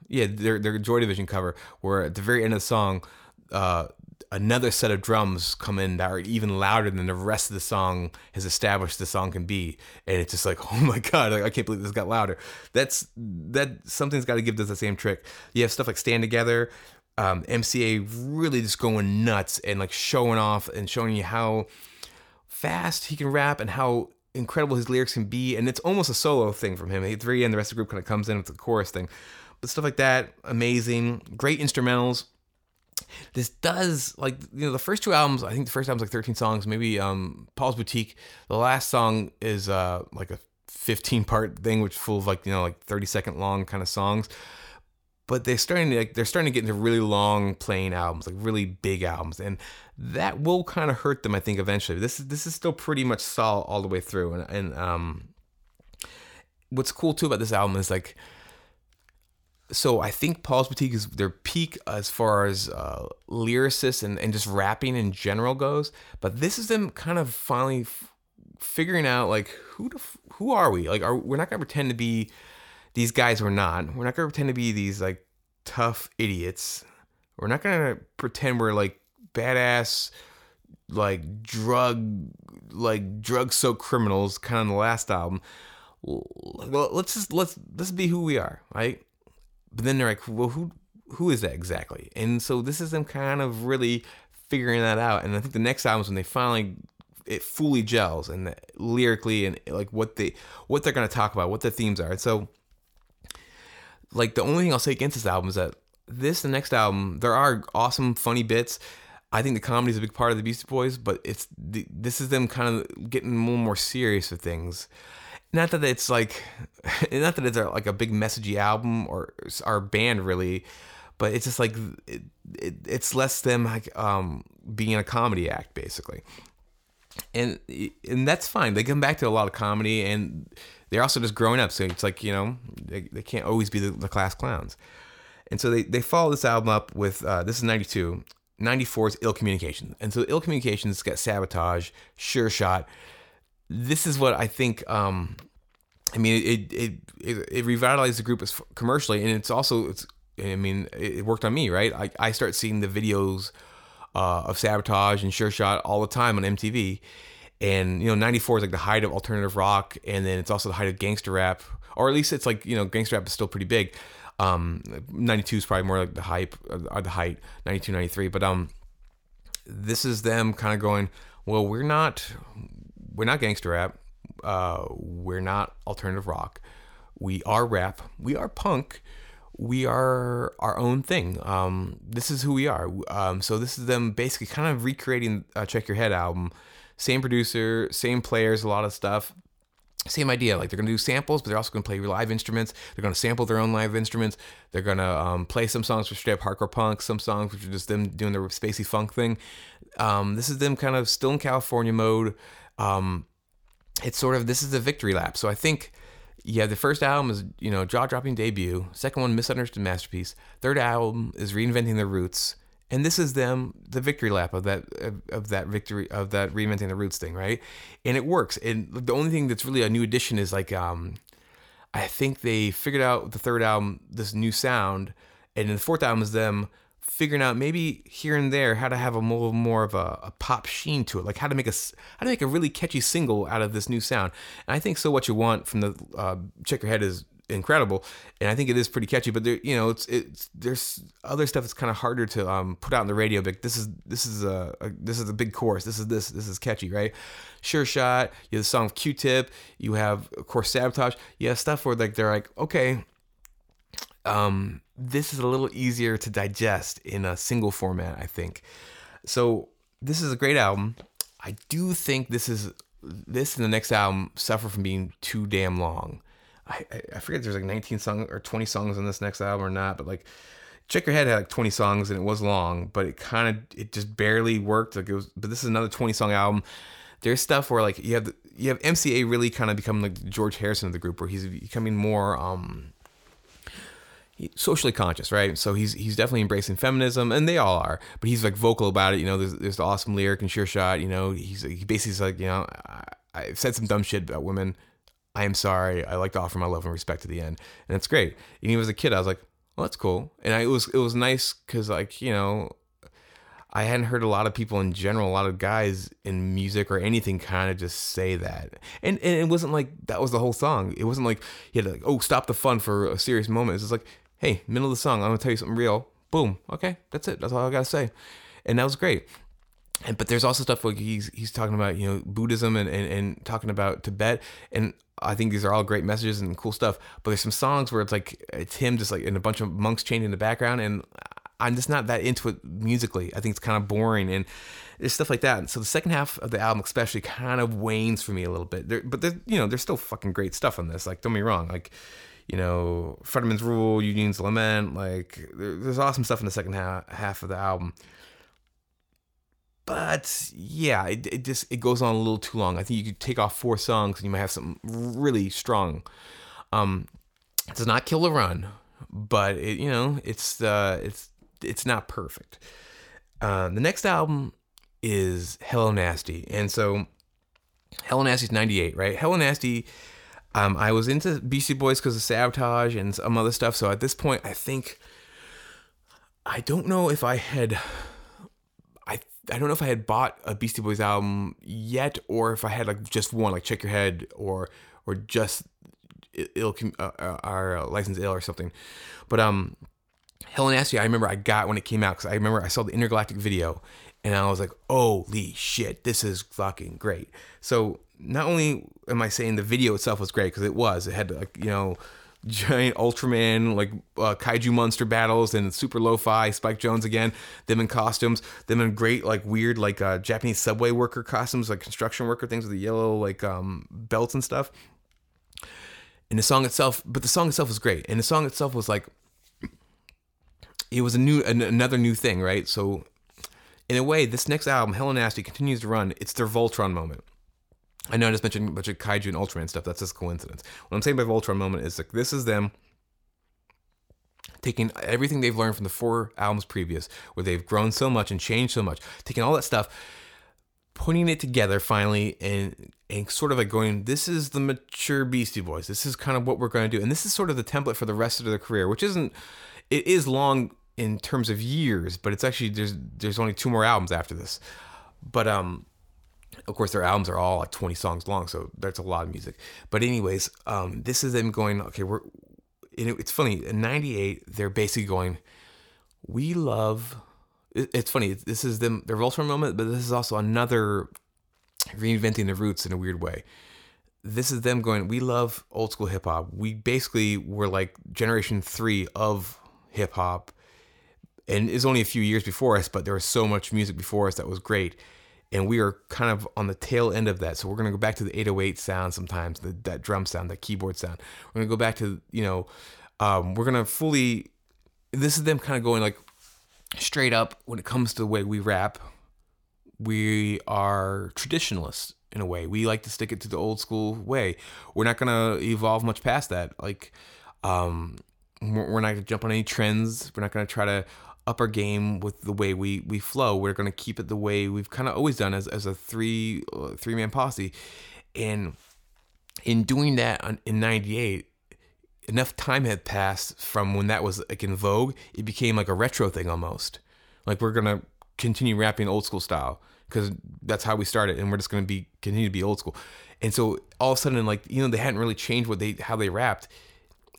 Yeah, their their Joy Division cover where at the very end of the song, uh another set of drums come in that are even louder than the rest of the song has established the song can be. And it's just like oh my god i can't believe this got louder. That's that something's got to give this the same trick. You have stuff like stand together um, mca really just going nuts and like showing off and showing you how fast he can rap and how incredible his lyrics can be, and it's almost a solo thing from him. At the very end, the rest of the group kind of comes in with the chorus thing, but stuff like that, amazing, great instrumentals. This does like you know the first two albums. I think the first album's like 13 songs. Maybe um, Paul's Boutique. The last song is uh, like a 15 part thing, which full of like you know like 30 second long kind of songs. But they're starting to like they're starting to get into really long playing albums, like really big albums, and that will kind of hurt them, I think, eventually. This is this is still pretty much solid all the way through, and and um, what's cool too about this album is like so I think Paul's Boutique is their peak as far as uh, lyricists and, and just rapping in general goes. But this is them kind of finally f- figuring out like who the f- who are we? Like, are we're not gonna pretend to be these guys? We're not. We're not gonna pretend to be these like tough idiots. We're not gonna pretend we're like badass, like drug, like drug soaked criminals. Kind of the last album. Well, let's just let's let's be who we are, right? but then they're like, well, who who is that exactly? And so this is them kind of really figuring that out. And I think the next album is when they finally it fully gels and lyrically and like what they what they're gonna talk about, what the themes are. And so like the only thing I'll say against this album is that this the next album there are awesome funny bits. I think the comedy is a big part of the Beastie Boys, but it's this is them kind of getting a little more serious with things. Not that it's like not that it's like a big messagey album or our band really but it's just like it, it, it's less them like um being a comedy act basically. And and that's fine. They come back to a lot of comedy and they're also just growing up so it's like you know they, they can't always be the, the class clowns and so they, they follow this album up with uh, this is 92 94 is ill communication and so ill communications got sabotage sure shot this is what I think. Um, I mean, it it it, it revitalized the group commercially, and it's also it's. I mean, it worked on me, right? I I start seeing the videos uh, of sabotage and sure shot all the time on MTV, and you know, '94 is like the height of alternative rock, and then it's also the height of gangster rap, or at least it's like you know, gangster rap is still pretty big. Um, 92 is probably more like the hype or the height, 92, 93, but um, this is them kind of going, well, we're not we're not gangster rap. Uh, we're not alternative rock. We are rap. We are punk. We are our own thing. Um, this is who we are. Um, so this is them basically kind of recreating a Check Your Head album. Same producer, same players, a lot of stuff. Same idea. Like they're gonna do samples, but they're also gonna play live instruments. They're gonna sample their own live instruments. They're gonna um, play some songs for straight up hardcore punk, some songs which are just them doing their spacey funk thing. Um, this is them kind of still in California mode. Um, it's sort of this is the victory lap. So I think yeah, the first album is you know jaw dropping debut. Second one, misunderstood masterpiece. Third album is reinventing the roots, and this is them the victory lap of that of, of that victory of that reinventing the roots thing, right? And it works. And the only thing that's really a new addition is like um, I think they figured out the third album this new sound, and then the fourth album is them figuring out maybe here and there how to have a more more of a, a, pop sheen to it, like how to make a how to make a really catchy single out of this new sound. And I think so. What you want from the uh, Check Your Head is incredible, and I think it is pretty catchy. But there, you know, it's it's there's other stuff that's kind of harder to um, put out in the radio. But this is this is a, a, this is a big chorus. This is this this is catchy, right? Sure shot. You have the song Q-Tip. You have of course sabotage. You have stuff where like they're like, okay, um, this is a little easier to digest in a single format, I think. So this is a great album. I do think this is this and the next album suffer from being too damn long. I, I, forget there's like 19 songs or 20 songs on this next album or not, but like Check Your Head had like 20 songs and it was long, but it kind of it just barely worked. Like it was, but this is another 20 song album. There's stuff where like you have the, you have MCA really kind of become like George Harrison of the group, where he's becoming more um socially conscious, right? So he's he's definitely embracing feminism, and they all are. But he's like vocal about it. You know, there's, there's the awesome lyric and sure shot. You know, he's he basically like, you know, I, I said some dumb shit about women. I am sorry. I like to offer my love and respect to the end, and it's great. And even as a kid, I was like, well, that's cool. And I, it was it was nice because like you know, I hadn't heard a lot of people in general, a lot of guys in music or anything kind of just say that. And and it wasn't like that was the whole song. It wasn't like he had to like, oh, stop the fun for a serious moment. It's just like, hey, middle of the song, I'm gonna tell you something real. Boom. Okay, that's it. That's all I gotta say. And that was great. And but there's also stuff like he's he's talking about you know Buddhism and, and, and talking about Tibet and I think these are all great messages and cool stuff. But there's some songs where it's like it's him just like in a bunch of monks chained in the background, and I'm just not that into it musically. I think it's kind of boring and there's stuff like that. And so the second half of the album, especially, kind of wanes for me a little bit. There, but there, you know, there's still fucking great stuff on this. Like, don't be wrong. Like, you know, Futterman's Rule, Eugene's Lament. Like, there, there's awesome stuff in the second half, half of the album. But yeah, it, it just it goes on a little too long. I think you could take off four songs and you might have something really strong. Um, it does not kill the run, but it you know it's uh it's it's not perfect. Uh, the next album is Hello Nasty, and so Hello Nasty's '98, right? Hello Nasty. Um, I was into Beastie Boys because of Sabotage and some other stuff. So at this point, I think I don't know if I had I don't know if I had bought a Beastie Boys album yet, or if I had like just one, like Check Your Head, or or just ill uh, uh, our license ill or something. But um, Hello Nasty, I remember I got when it came out because I remember I saw the Intergalactic video, and I was like, holy shit, this is fucking great. So not only am I saying the video itself was great because it was, it had like you know giant Ultraman like uh, kaiju monster battles and super lo-fi Spike Jonze again, them in costumes, them in great like weird like uh, Japanese subway worker costumes like construction worker things with the yellow like um, belts and stuff. And the song itself, but the song itself was great, and the song itself was like it was a new another new thing, right? So in a way, this next album, Hello Nasty, continues to run. It's their Voltron moment. I know I just mentioned a bunch of kaiju and Ultraman stuff. That's just coincidence. What I'm saying by Voltron moment is like this is them taking everything they've learned from the four albums previous, where they've grown so much and changed so much, taking all that stuff, putting it together finally, and and sort of like going, this is the mature Beastie Boys. This is kind of what we're going to do, and this is sort of the template for the rest of their career, which isn't. It is long in terms of years, but it's actually there's there's only two more albums after this. But um of course their albums are all like 20 songs long, so that's a lot of music. But anyways, um this is them going, okay, we're it's funny, in 98 they're basically going we love it's funny, this is them their Voltron moment, but this is also another reinventing the roots in a weird way. This is them going, we love old school hip hop. We basically were like generation 3 of hip hop and it's only a few years before us, but there was so much music before us that was great. And we are kind of on the tail end of that. So we're going to go back to the 808 sound sometimes, the, that drum sound, that keyboard sound. We're going to go back to, you know, um, we're going to fully, this is them kind of going like straight up when it comes to the way we rap. We are traditionalists in a way. We like to stick it to the old school way. We're not going to evolve much past that. Like, um, we're not going to jump on any trends. We're not going to try to up our game with the way we we flow. We're going to keep it the way we've kind of always done as as a three uh, three man posse, and in doing that in '98, enough time had passed from when that was like in vogue. It became like a retro thing almost. Like we're gonna continue rapping old school style because that's how we started, and we're just gonna be continue to be old school. And so all of a sudden, like you know, they hadn't really changed what they how they rapped.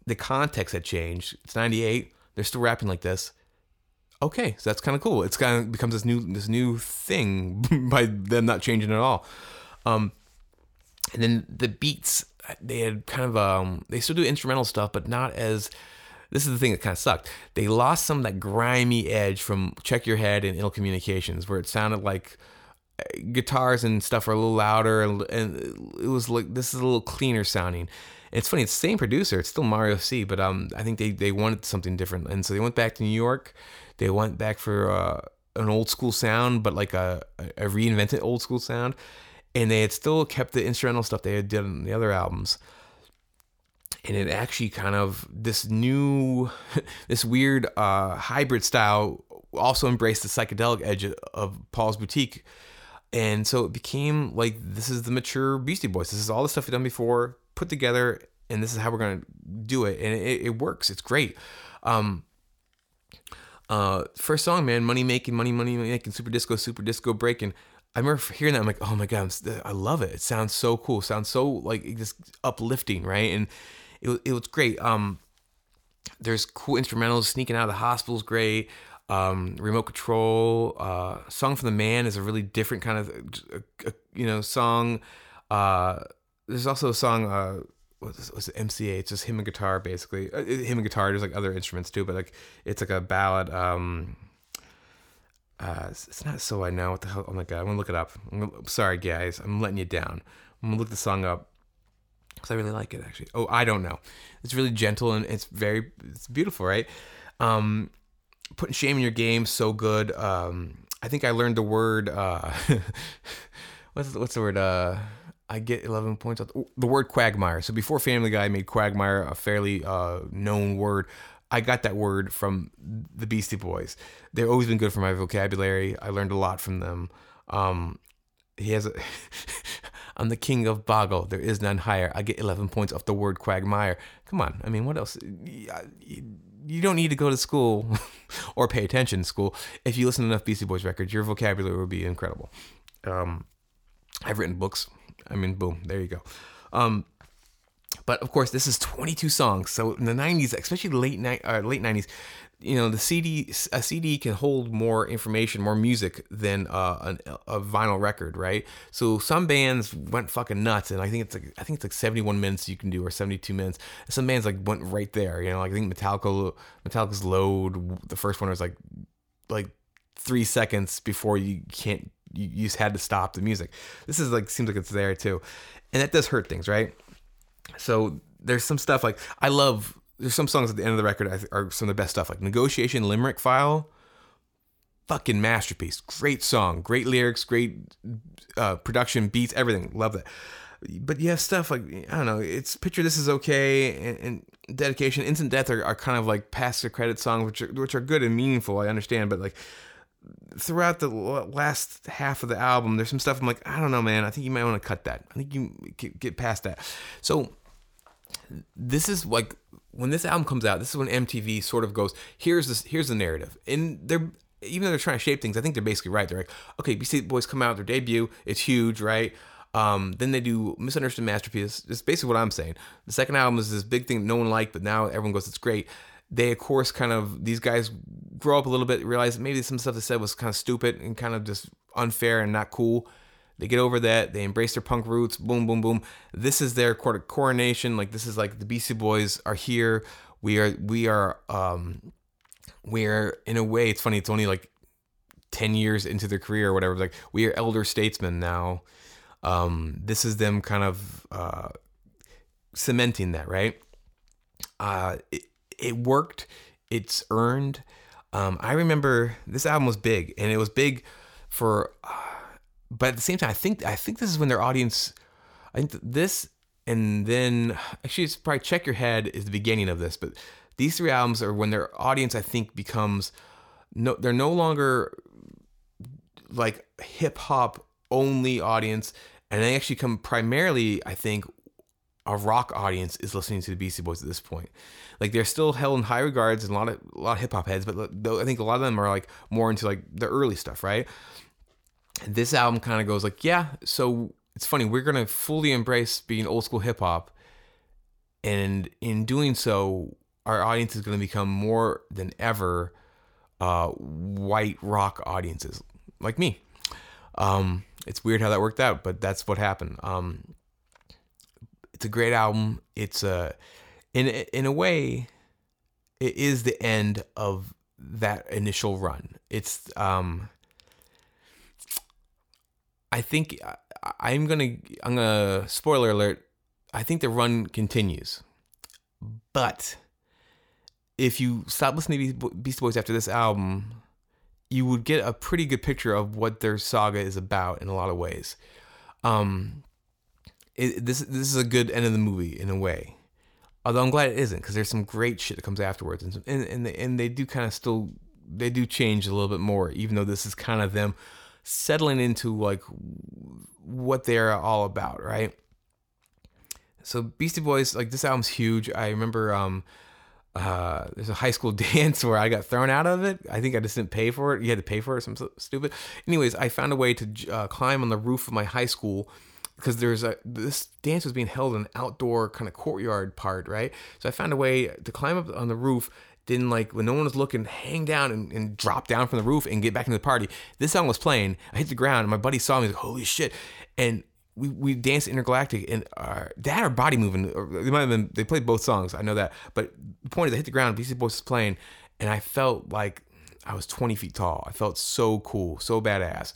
The context had changed. It's '98. They're still rapping like this okay, so that's kind of cool. It's kind of becomes this new this new thing by them not changing at all. Um, and then the beats they had kind of um they still do instrumental stuff, but not as. This is the thing that kind of sucked. They lost some of that grimy edge from Check Your Head and Ill Communications, where it sounded like uh, guitars and stuff are a little louder, and, and it was like this is a little cleaner sounding. it's funny, it's the same producer, it's still Mario C, but um, I think they they wanted something different, and so they went back to New York they went back for uh, an old school sound, but like a, a reinvented old school sound. And they had still kept the instrumental stuff they had done on the other albums. And it actually kind of this new, this weird uh, hybrid style also embraced the psychedelic edge of Paul's Boutique. And so it became like this is the mature Beastie Boys. This is all the stuff we've done before, put together, and this is how we're gonna do it. And it, it works. It's great. Um, uh, first song, man, money making, money, money making, super disco, super disco breaking. I remember hearing that. I'm like, oh my god, i love it. It sounds so cool. It sounds so like just uplifting, right? And it it was great. Um, there's cool instrumentals. Sneaking out of the hospital is great. Um, remote control. Uh, song from the man is a really different kind of, uh, uh, you know, song. Uh, there's also a song. Uh, what's it, MCA? It's just him and guitar basically. Uh, him and guitar. There's like other instruments too, but like it's like a ballad. Um, uh, it's not so I know what the hell. Oh my god, I'm gonna look it up. Gonna, sorry guys, I'm letting you down. I'm gonna look the song up. because I really like it actually. Oh, I don't know. It's really gentle and it's very it's beautiful, right? Um, putting shame in your game so good. Um, I think I learned the word. Uh, what's what's the word? Uh, I get 11 points. Off the word quagmire. So before Family Guy made quagmire a fairly uh, known word, I got that word from the Beastie Boys. They've always been good for my vocabulary. I learned a lot from them. Um, he has a. I'm the king of Boggle. There is none higher. I get 11 points off the word quagmire. Come on. I mean, what else? You don't need to go to school or pay attention to school. If you listen to enough Beastie Boys records, your vocabulary will be incredible. Um, I've written books. I mean, boom, there you go. Um, but of course, this is 22 songs. So in the 90s, especially late ni- uh, late 90s, you know, the CD a CD can hold more information, more music than uh, a, a vinyl record, right? So some bands went fucking nuts, and I think it's like I think it's like 71 minutes you can do or 72 minutes. Some bands like went right there, you know. Like I think Metallica, Metallica's Load, the first one was like like three seconds before you can't you, you just had to stop the music. This is like seems like it's there too, and that does hurt things, right? So there's some stuff like I love. There's some songs at the end of the record are some of the best stuff, like Negotiation Limerick File. Fucking masterpiece. Great song, great lyrics, great uh, production, beats, everything. Love that. But you have stuff like I don't know. It's picture this is okay and, and dedication, instant death are, are kind of like past the credit songs, which are which are good and meaningful. I understand, but like throughout the last half of the album, there's some stuff I'm like, I don't know, man. I think you might want to cut that. I think you get past that. So this is like when this album comes out. This is when MTV sort of goes, here's this, here's the narrative, and they're even though they're trying to shape things, I think they're basically right. They're like, okay, Beastie Boys come out their debut, it's huge, right? Um, then they do Misunderstood Masterpiece. It's basically what I'm saying. The second album is this big thing no one liked, but now everyone goes, it's great they of course kind of these guys grow up a little bit, realize maybe some stuff they said was kind of stupid and kind of just unfair and not cool. They get over that. They embrace their punk roots. Boom, boom, boom. This is their coronation. Like this is like the Beastie Boys are here. We are we are um we're in a way it's funny. It's only like ten years into their career or whatever. Like we are elder statesmen now. Um, this is them kind of uh, cementing that, right? Uh, it, it worked. It's earned. Um, I remember this album was big, and it was big for. Uh, but at the same time, I think I think this is when their audience. I think this and then actually it's probably check your head is the beginning of this, but these three albums are when their audience I think becomes no they're no longer like hip hop only audience and they actually come primarily I think a rock audience is listening to the Beastie Boys at this point. Like they're still held in high regards and a lot of a lot of hip hop heads, but I think a lot of them are like more into like the early stuff, right? This album kind of goes like, yeah, so it's funny, we're gonna fully embrace being old school hip hop, and in doing so, our audience is gonna become more than ever uh, white rock audiences like me. Um, it's weird how that worked out, but that's what happened. Um, it's a great album. It's a in in a way, it is the end of that initial run. It's um. I think I, am gonna I'm gonna spoiler alert. I think the run continues, but if you stop listening to Beastie Boys after this album, you would get a pretty good picture of what their saga is about in a lot of ways. Um, it, this this is a good end of the movie in a way. Although I'm glad it isn't because there's some great shit that comes afterwards, and and and they, and they do kind of still they do change a little bit more, even though this is kind of them settling into like what they're all about, right? So Beastie Boys, like this album's huge. I remember um uh there's a high school dance where I got thrown out of it. I think I just didn't pay for it. You had to pay for it, some stupid. Anyways, I found a way to uh, climb on the roof of my high school because there's a this dance was being held in an outdoor kind of courtyard part, right? So I found a way to climb up on the roof. Didn't like when no one was looking, hang down and, and drop down from the roof and get back into the party. This song was playing. I hit the ground and my buddy saw me. Like, Holy shit! And we, we danced intergalactic and our dad or body moving. Or they might have been. They played both songs. I know that. But the point is, I hit the ground. Beastie Boys was playing, and I felt like I was 20 feet tall. I felt so cool, so badass.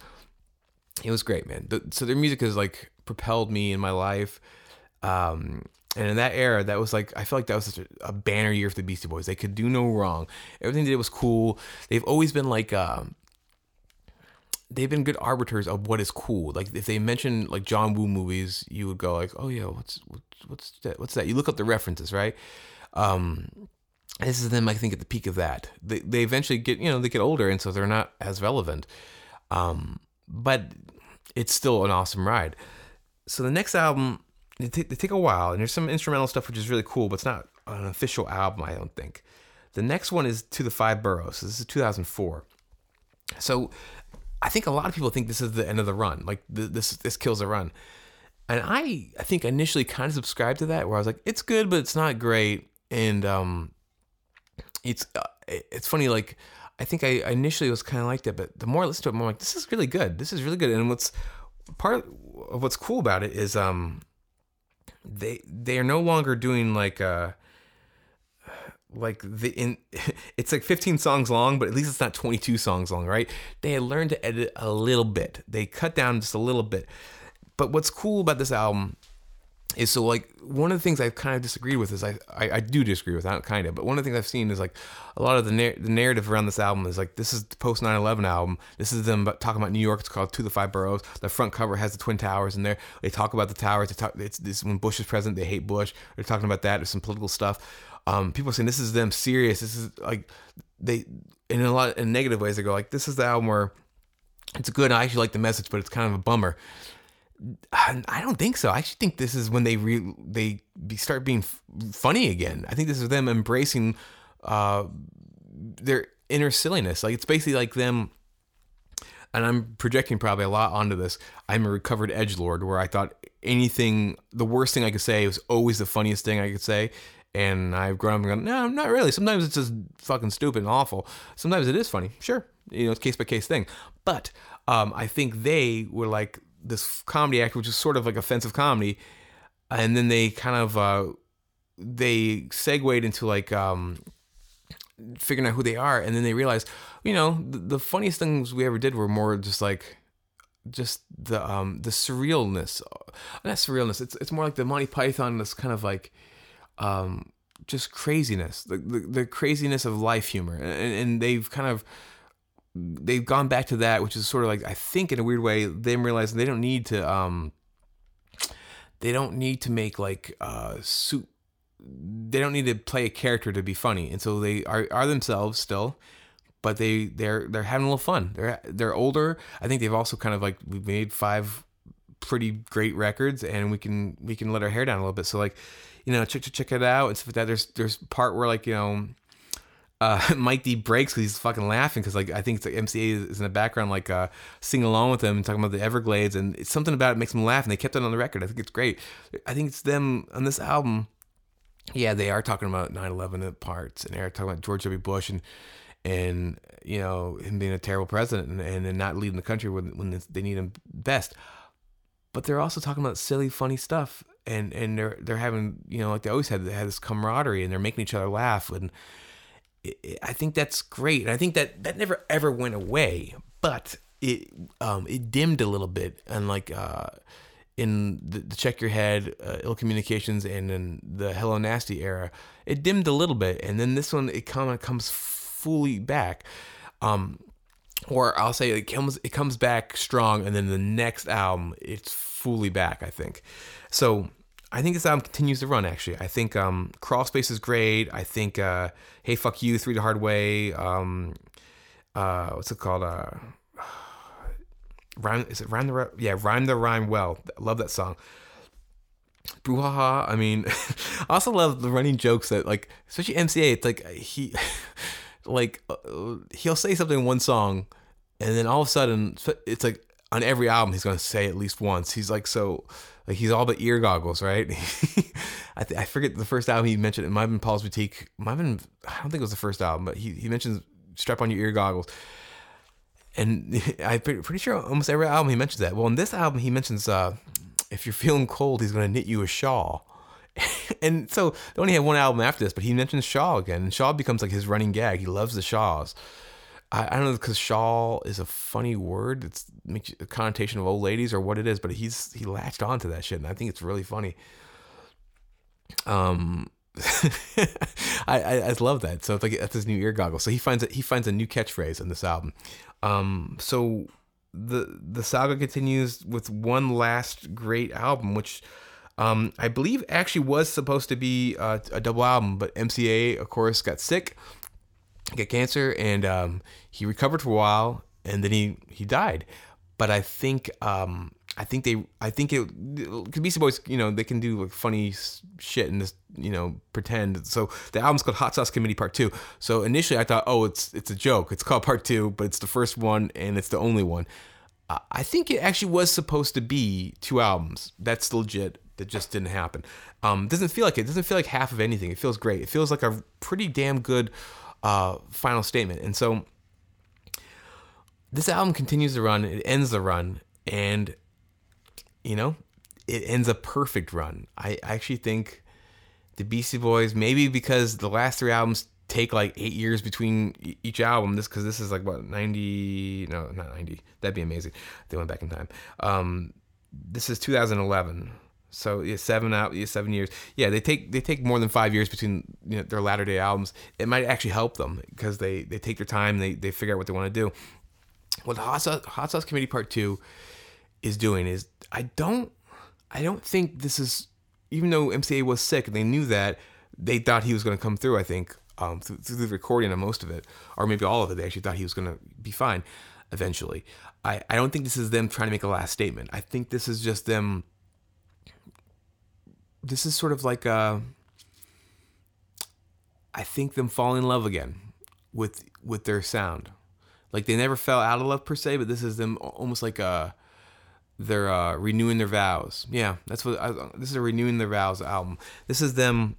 It was great, man. The, so their music is like propelled me in my life. Um, and in that era, that was like I feel like that was such a, a, banner year for the Beastie Boys. They could do no wrong. Everything they did was cool. They've always been like um, they've been good arbiters of what is cool. Like if they mention like John Woo movies, you would go like, oh yeah, what's what's what's that? What's that? You look up the references, right? Um, this is them, I think, at the peak of that. They they eventually get you know they get older, and so they're not as relevant. Um, but it's still an awesome ride. So the next album they take, they take a while, and there's some instrumental stuff which is really cool, but it's not an official album, I don't think. The next one is To the Five Boroughs. So this is 2004. So I think a lot of people think this is the end of the run. Like this this kills the run. And I I think initially kind of subscribed to that where I was like it's good but it's not great and um it's uh, it's funny like I think I initially was kind of like that but the more I listen to it I'm like this is really good. This is really good and what's part of what's cool about it is um they they are no longer doing like uh like the in it's like 15 songs long but at least it's not 22 songs long right? They had learned to edit a little bit. They cut down just a little bit. But what's cool about this album is so like one of the things I've kind of disagreed with is I, I, I do disagree with that kind of but one of the things I've seen is like a lot of the, nar- the narrative around this album is like this is the post 9/11 album. This is them talking about New York. It's called To the Five Boroughs. The front cover has the twin towers in there. They talk about the towers. They talk it's this when Bush is president they hate Bush. They're talking about that. There's some political stuff. Um, people are saying this is them serious. This is like they in a lot in negative ways they go like this is the album where it's good. I actually like the message but it's kind of a bummer I don't think so. I actually think this is when they re- they start being f- funny again. I think this is them embracing uh, their inner silliness. Like it's basically like them. And I'm projecting probably a lot onto this. I'm a recovered edge lord, where I thought anything, the worst thing I could say was always the funniest thing I could say. And I've grown up and gone, no, not really. Sometimes it's just fucking stupid and awful. Sometimes it is funny, sure. You know, it's case by case thing. But um, I think they were like this comedy act, which is sort of like offensive comedy, and then they kind of uh, they segued into like um, figuring out who they are, and then they realized, you know, the, the funniest things we ever did were more just like just the um the surrealness not surrealness it's it's more like the monty python this kind of like um just craziness the, the, the craziness of life humor and, and they've kind of they've gone back to that, which is sort of like I think in a weird way them realizing they don't need to um they don't need to make like uh suit they don't need to play a character to be funny, and so they are are themselves still, but they they're they're having a little fun. They're they're older. I think they've also kind of like we've made five pretty great records, and we can we can let our hair down a little bit. So like, you know, check check it out and stuff like that. There's there's part where like you know uh, Mike D breaks because he's fucking laughing because like I think it's like MCA is in the background like uh, singing along with him and talking about the Everglades and it's something about it makes him laugh and they kept it on the record. I think it's great. I think it's them on this album. Yeah, they are talking about 9/11 parts and they're talking about George W. Bush and and you know him being a terrible president and, and, not leading the country when when they need him best. But they're also talking about silly, funny stuff and and they're they're having you know like they always had they had this camaraderie and they're making each other laugh and I think that's great. And I think that that never ever went away, but it um, it dimmed a little bit. And like uh, in the, the, check your head, uh, ill communications, and in the Hello Nasty era, it dimmed a little bit. And then this one, it kind of comes fully back. Um, or I'll say it comes it comes back strong, and then the next album, it's fully back. I think so. I think this album continues to run. Actually, I think um, Crawl Space is great. I think uh, Hey Fuck You, Three the Hard Way. Um, uh, what's it called? Uh, rhyme is it rhyme the yeah rhyme the rhyme well. Love that song. Brouhaha. I mean, I also love the running jokes that like, especially MCA. It's like he, like uh, he'll say something in one song, and then all of a sudden it's like on every album he's gonna say at least once. He's like so like he's all but ear goggles, right? I th- I forget the first album he mentioned. It might have been Paul's Boutique. Might have been I don't think it was the first album, but he he mentions strap on your ear goggles. And I'm pretty sure almost every album he mentions that. Well, in this album he mentions uh, if you're feeling cold, he's gonna knit you a shawl. and so they only have one album after this, but he mentions shawl again, and shawl becomes like his running gag. He loves the shawls. I, I don't know because shawl is a funny word. It's a connotation of old ladies or what it is, but he's he latched onto that shit, and I think it's really funny. um, I, I, I love that. So it's like that's his new ear goggle. So he finds it. he finds a new catchphrase in this album. Um, so the the saga continues with one last great album, which um, I believe actually was supposed to be uh, a double album, but MCA of course got sick, got cancer, and um, he recovered for a while, and then he he died. But I think um, I think they I think it because Beastie Boys you know they can do like funny shit and just you know pretend. So the album's called Hot Sauce Committee Part Two. So initially I thought oh it's it's a joke. It's called Part Two, but it's the first one and it's the only one. I think it actually was supposed to be two albums. That's legit. That just didn't happen. Um, doesn't feel like it. Doesn't feel like half of anything. It feels great. It feels like a pretty damn good uh, final statement. And so this album continues to run. It ends the run, and you know, it ends a perfect run. I actually think the Beastie Boys, maybe because the last three albums take like eight years between each album. This because this is like what ninety? No, not ninety. That'd be amazing. They went back in time. Um, this is 2011. So yeah, seven out, yeah, seven years. Yeah, they take they take more than five years between you know, their latter day albums. It might actually help them because they they take their time. They they figure out what they want to do. What Hot Sauce, Hot Sauce Committee Part Two is doing is I don't I don't think this is even though MCA was sick and they knew that they thought he was going to come through. I think um, through, through, the recording of most of it, or maybe all of it. They actually thought he was going to be fine eventually. I, I don't think this is them trying to make a last statement. I think this is just them. This is sort of like a. I think them falling in love again with with their sound. Like they never fell out of love per se, but this is them almost like a they're uh, renewing their vows. Yeah, that's what I, this is a renewing their vows album. This is them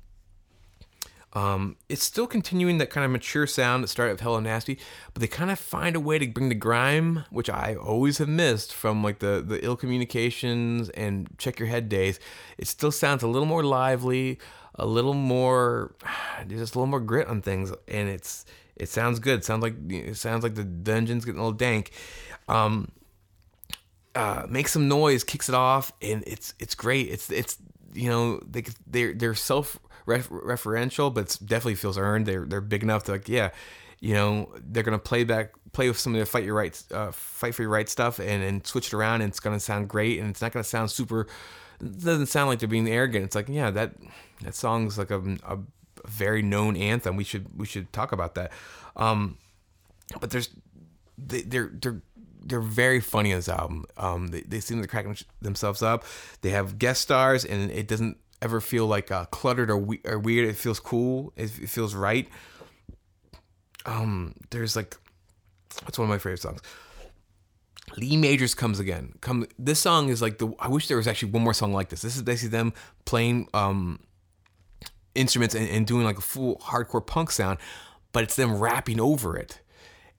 um, it's still continuing that kind of mature sound that started with Hello Nasty, but they kind of find a way to bring the grime, which I always have missed from like the the ill communications and check your head days. It still sounds a little more lively, a little more, just a little more grit on things, and it's it sounds good. It sounds like it sounds like the dungeon's getting a little dank. Um, uh, makes some noise, kicks it off, and it's it's great. It's it's you know they they're they're self ref- referential, but it definitely feels earned. They're they're big enough to like, yeah, you know, they're gonna play back, play with some of the fight your rights, uh, fight for your rights stuff, and and switch it around, and it's gonna sound great, and it's not gonna sound super. It doesn't sound like they're being arrogant. It's like, yeah, that that song's like a, a very known anthem. We should we should talk about that. Um, but there's they, they're they're they're very funny on this album. Um, they, they seem to crack themselves up. They have guest stars, and it doesn't ever feel like uh, cluttered or, we- or weird. It feels cool. It, it feels right. Um, there's like, that's one of my favorite songs. Lee Majors comes again. Come. This song is like the. I wish there was actually one more song like this. This is basically them playing um, instruments and, and doing like a full hardcore punk sound, but it's them rapping over it,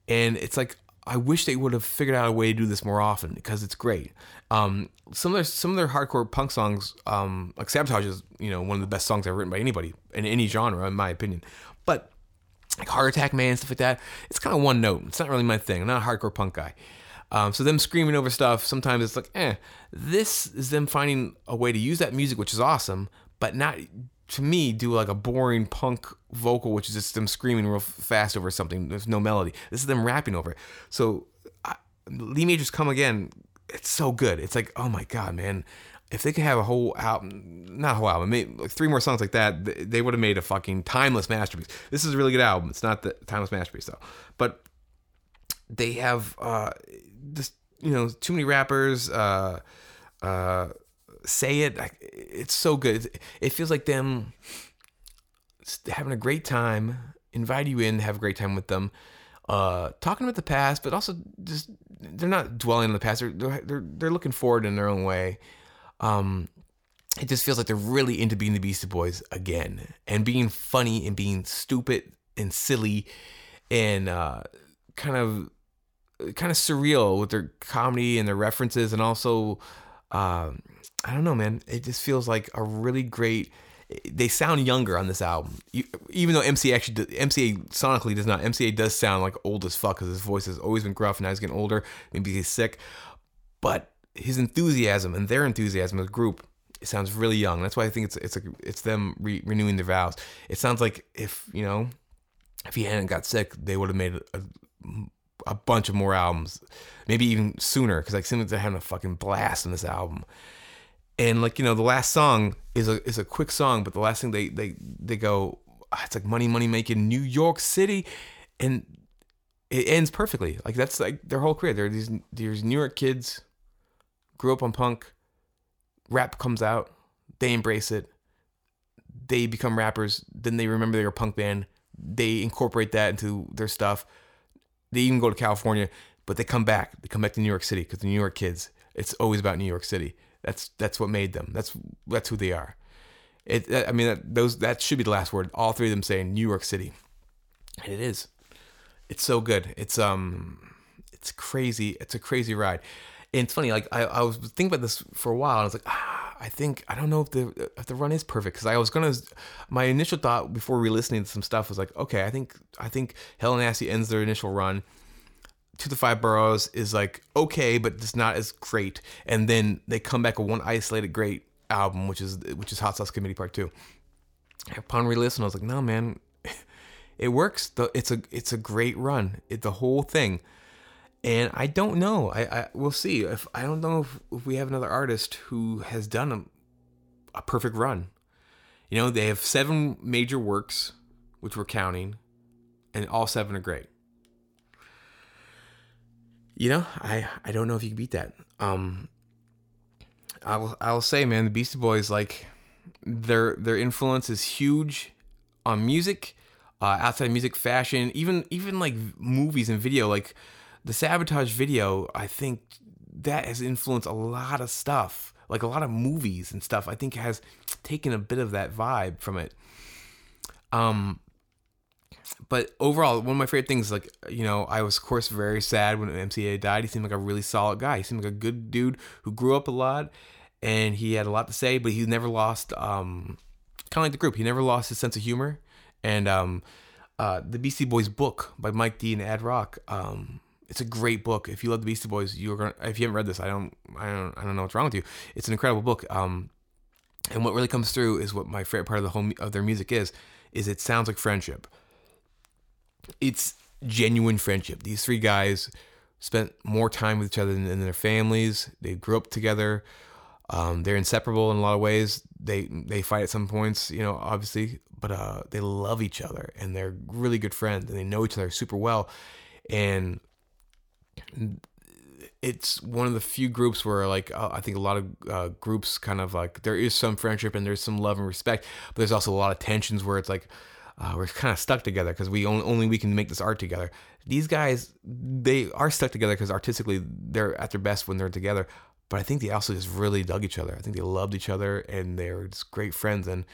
and it's like I wish they would have figured out a way to do this more often because it's great. Um, some of their some of their hardcore punk songs, um, like Sabotage, is you know one of the best songs ever written by anybody in any genre, in my opinion. But like Heart Attack Man stuff like that, it's kind of one note. It's not really my thing. I'm not a hardcore punk guy. Um, so them screaming over stuff, sometimes it's like, eh. This is them finding a way to use that music, which is awesome, but not to me do like a boring punk vocal, which is just them screaming real fast over something. There's no melody. This is them rapping over it. So I, Lee Majors come again. It's so good. It's like, oh my god, man. If they could have a whole album, not a whole album, maybe like three more songs like that, they would have made a fucking timeless masterpiece. This is a really good album. It's not the timeless masterpiece though, but they have uh, you know too many rappers. Uh, uh, say it. It's so good. It feels like them having a great time, invite you in, have a great time with them, uh, talking about the past, but also just they're not dwelling on the past. They're they're they're looking forward in their own way. Um, it just feels like they're really into being the Beastie Boys again and being funny and being stupid and silly and uh, kind of kind of surreal with their comedy and their references and also um, I don't know, man. It just feels like a really great. They sound younger on this album, even though MCA actually MCA sonically does not. MCA does sound like old as fuck because his voice has always been gruff and now he's getting older. Maybe he's sick, but his enthusiasm and their enthusiasm as a group It sounds really young. That's why I think it's it's a, it's them re- renewing their vows. It sounds like if you know, if he hadn't got sick, they would have made a, a bunch of more albums, maybe even sooner. Because like like they're having a fucking blast in this album. And like you know, the last song is a is a quick song, but the last thing they they they go, ah, it's like money money making New York City, and it ends perfectly. Like that's like their whole career. They're these these New York kids, grew up on punk. Rap comes out, they embrace it. They become rappers. Then they remember they're a punk band. They incorporate that into their stuff. They even go to California, but they come back. They come back to New York City because the New York kids. It's always about New York City. That's that's what made them. That's that's who they are. It. I mean, that, those that should be the last word. All three of them saying New York City, and it is. It's so good. It's um, it's crazy. It's a crazy ride. And it's funny. Like I, I was thinking about this for a while. And I was like, ah, I think I don't know if the if the run is perfect because I was gonna. My initial thought before re-listening to some stuff was like, okay, I think I think Hello Nasty ends their initial run. To the Five Boroughs is like okay, but it's not as great. And then they come back with one isolated great album, which is which is Hot Sauce Committee Part Two. Upon re-listen, I was like, no, man, it works. The, it's a it's a great run. It, the whole thing and I don't know. I, I we'll see. If I don't know if, if we have another artist who has done a, a perfect run. You know, they have seven major works, which we're counting, and all seven are great. You know, I I don't know if you can beat that. Um, I'll I'll say, man, the Beastie Boys like their their influence is huge on music, uh, outside music, fashion, even even like movies and video, like the sabotage video, I think that has influenced a lot of stuff, like a lot of movies and stuff. I think has taken a bit of that vibe from it. Um, but overall, one of my favorite things, like you know, I was of course very sad when MCA died. He seemed like a really solid guy. He seemed like a good dude who grew up a lot, and he had a lot to say. But he never lost, um, kind of like the group. He never lost his sense of humor. And um, uh, the Beastie Boys book by Mike D and Ad Rock. Um, it's a great book. If you love the Beastie Boys, you're gonna. If you haven't read this, I don't. I don't. I don't know what's wrong with you. It's an incredible book. Um, and what really comes through is what my favorite part of the whole of their music is. Is it sounds like friendship. It's genuine friendship. These three guys spent more time with each other than, their families. They grew up together. Um, they're inseparable in a lot of ways. They they fight at some points, you know, obviously, but uh, they love each other and they're really good friends and they know each other super well. And it's one of the few groups where like uh, I think a lot of uh, groups kind of like there is some friendship and there's some love and respect, but there's also a lot of tensions where it's like uh, we're kind of stuck together because we only, only we can make this art together. These guys they are stuck together because artistically they're at their best when they're together, but I think they also just really dug each other. I think they loved each other and they're just great friends and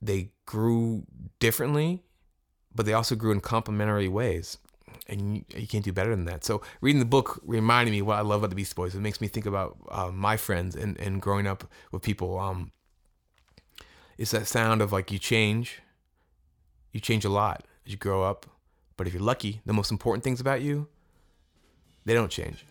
they grew differently, but they also grew in complementary ways and you, you, can't do better than that. So reading the book reminded me what I love about the Beast Boys. It makes me think about uh, my friends and, and growing up with people. Um, it's that sound of like you change, you change a lot as you grow up, but if you're lucky, the most important things about you, they don't change.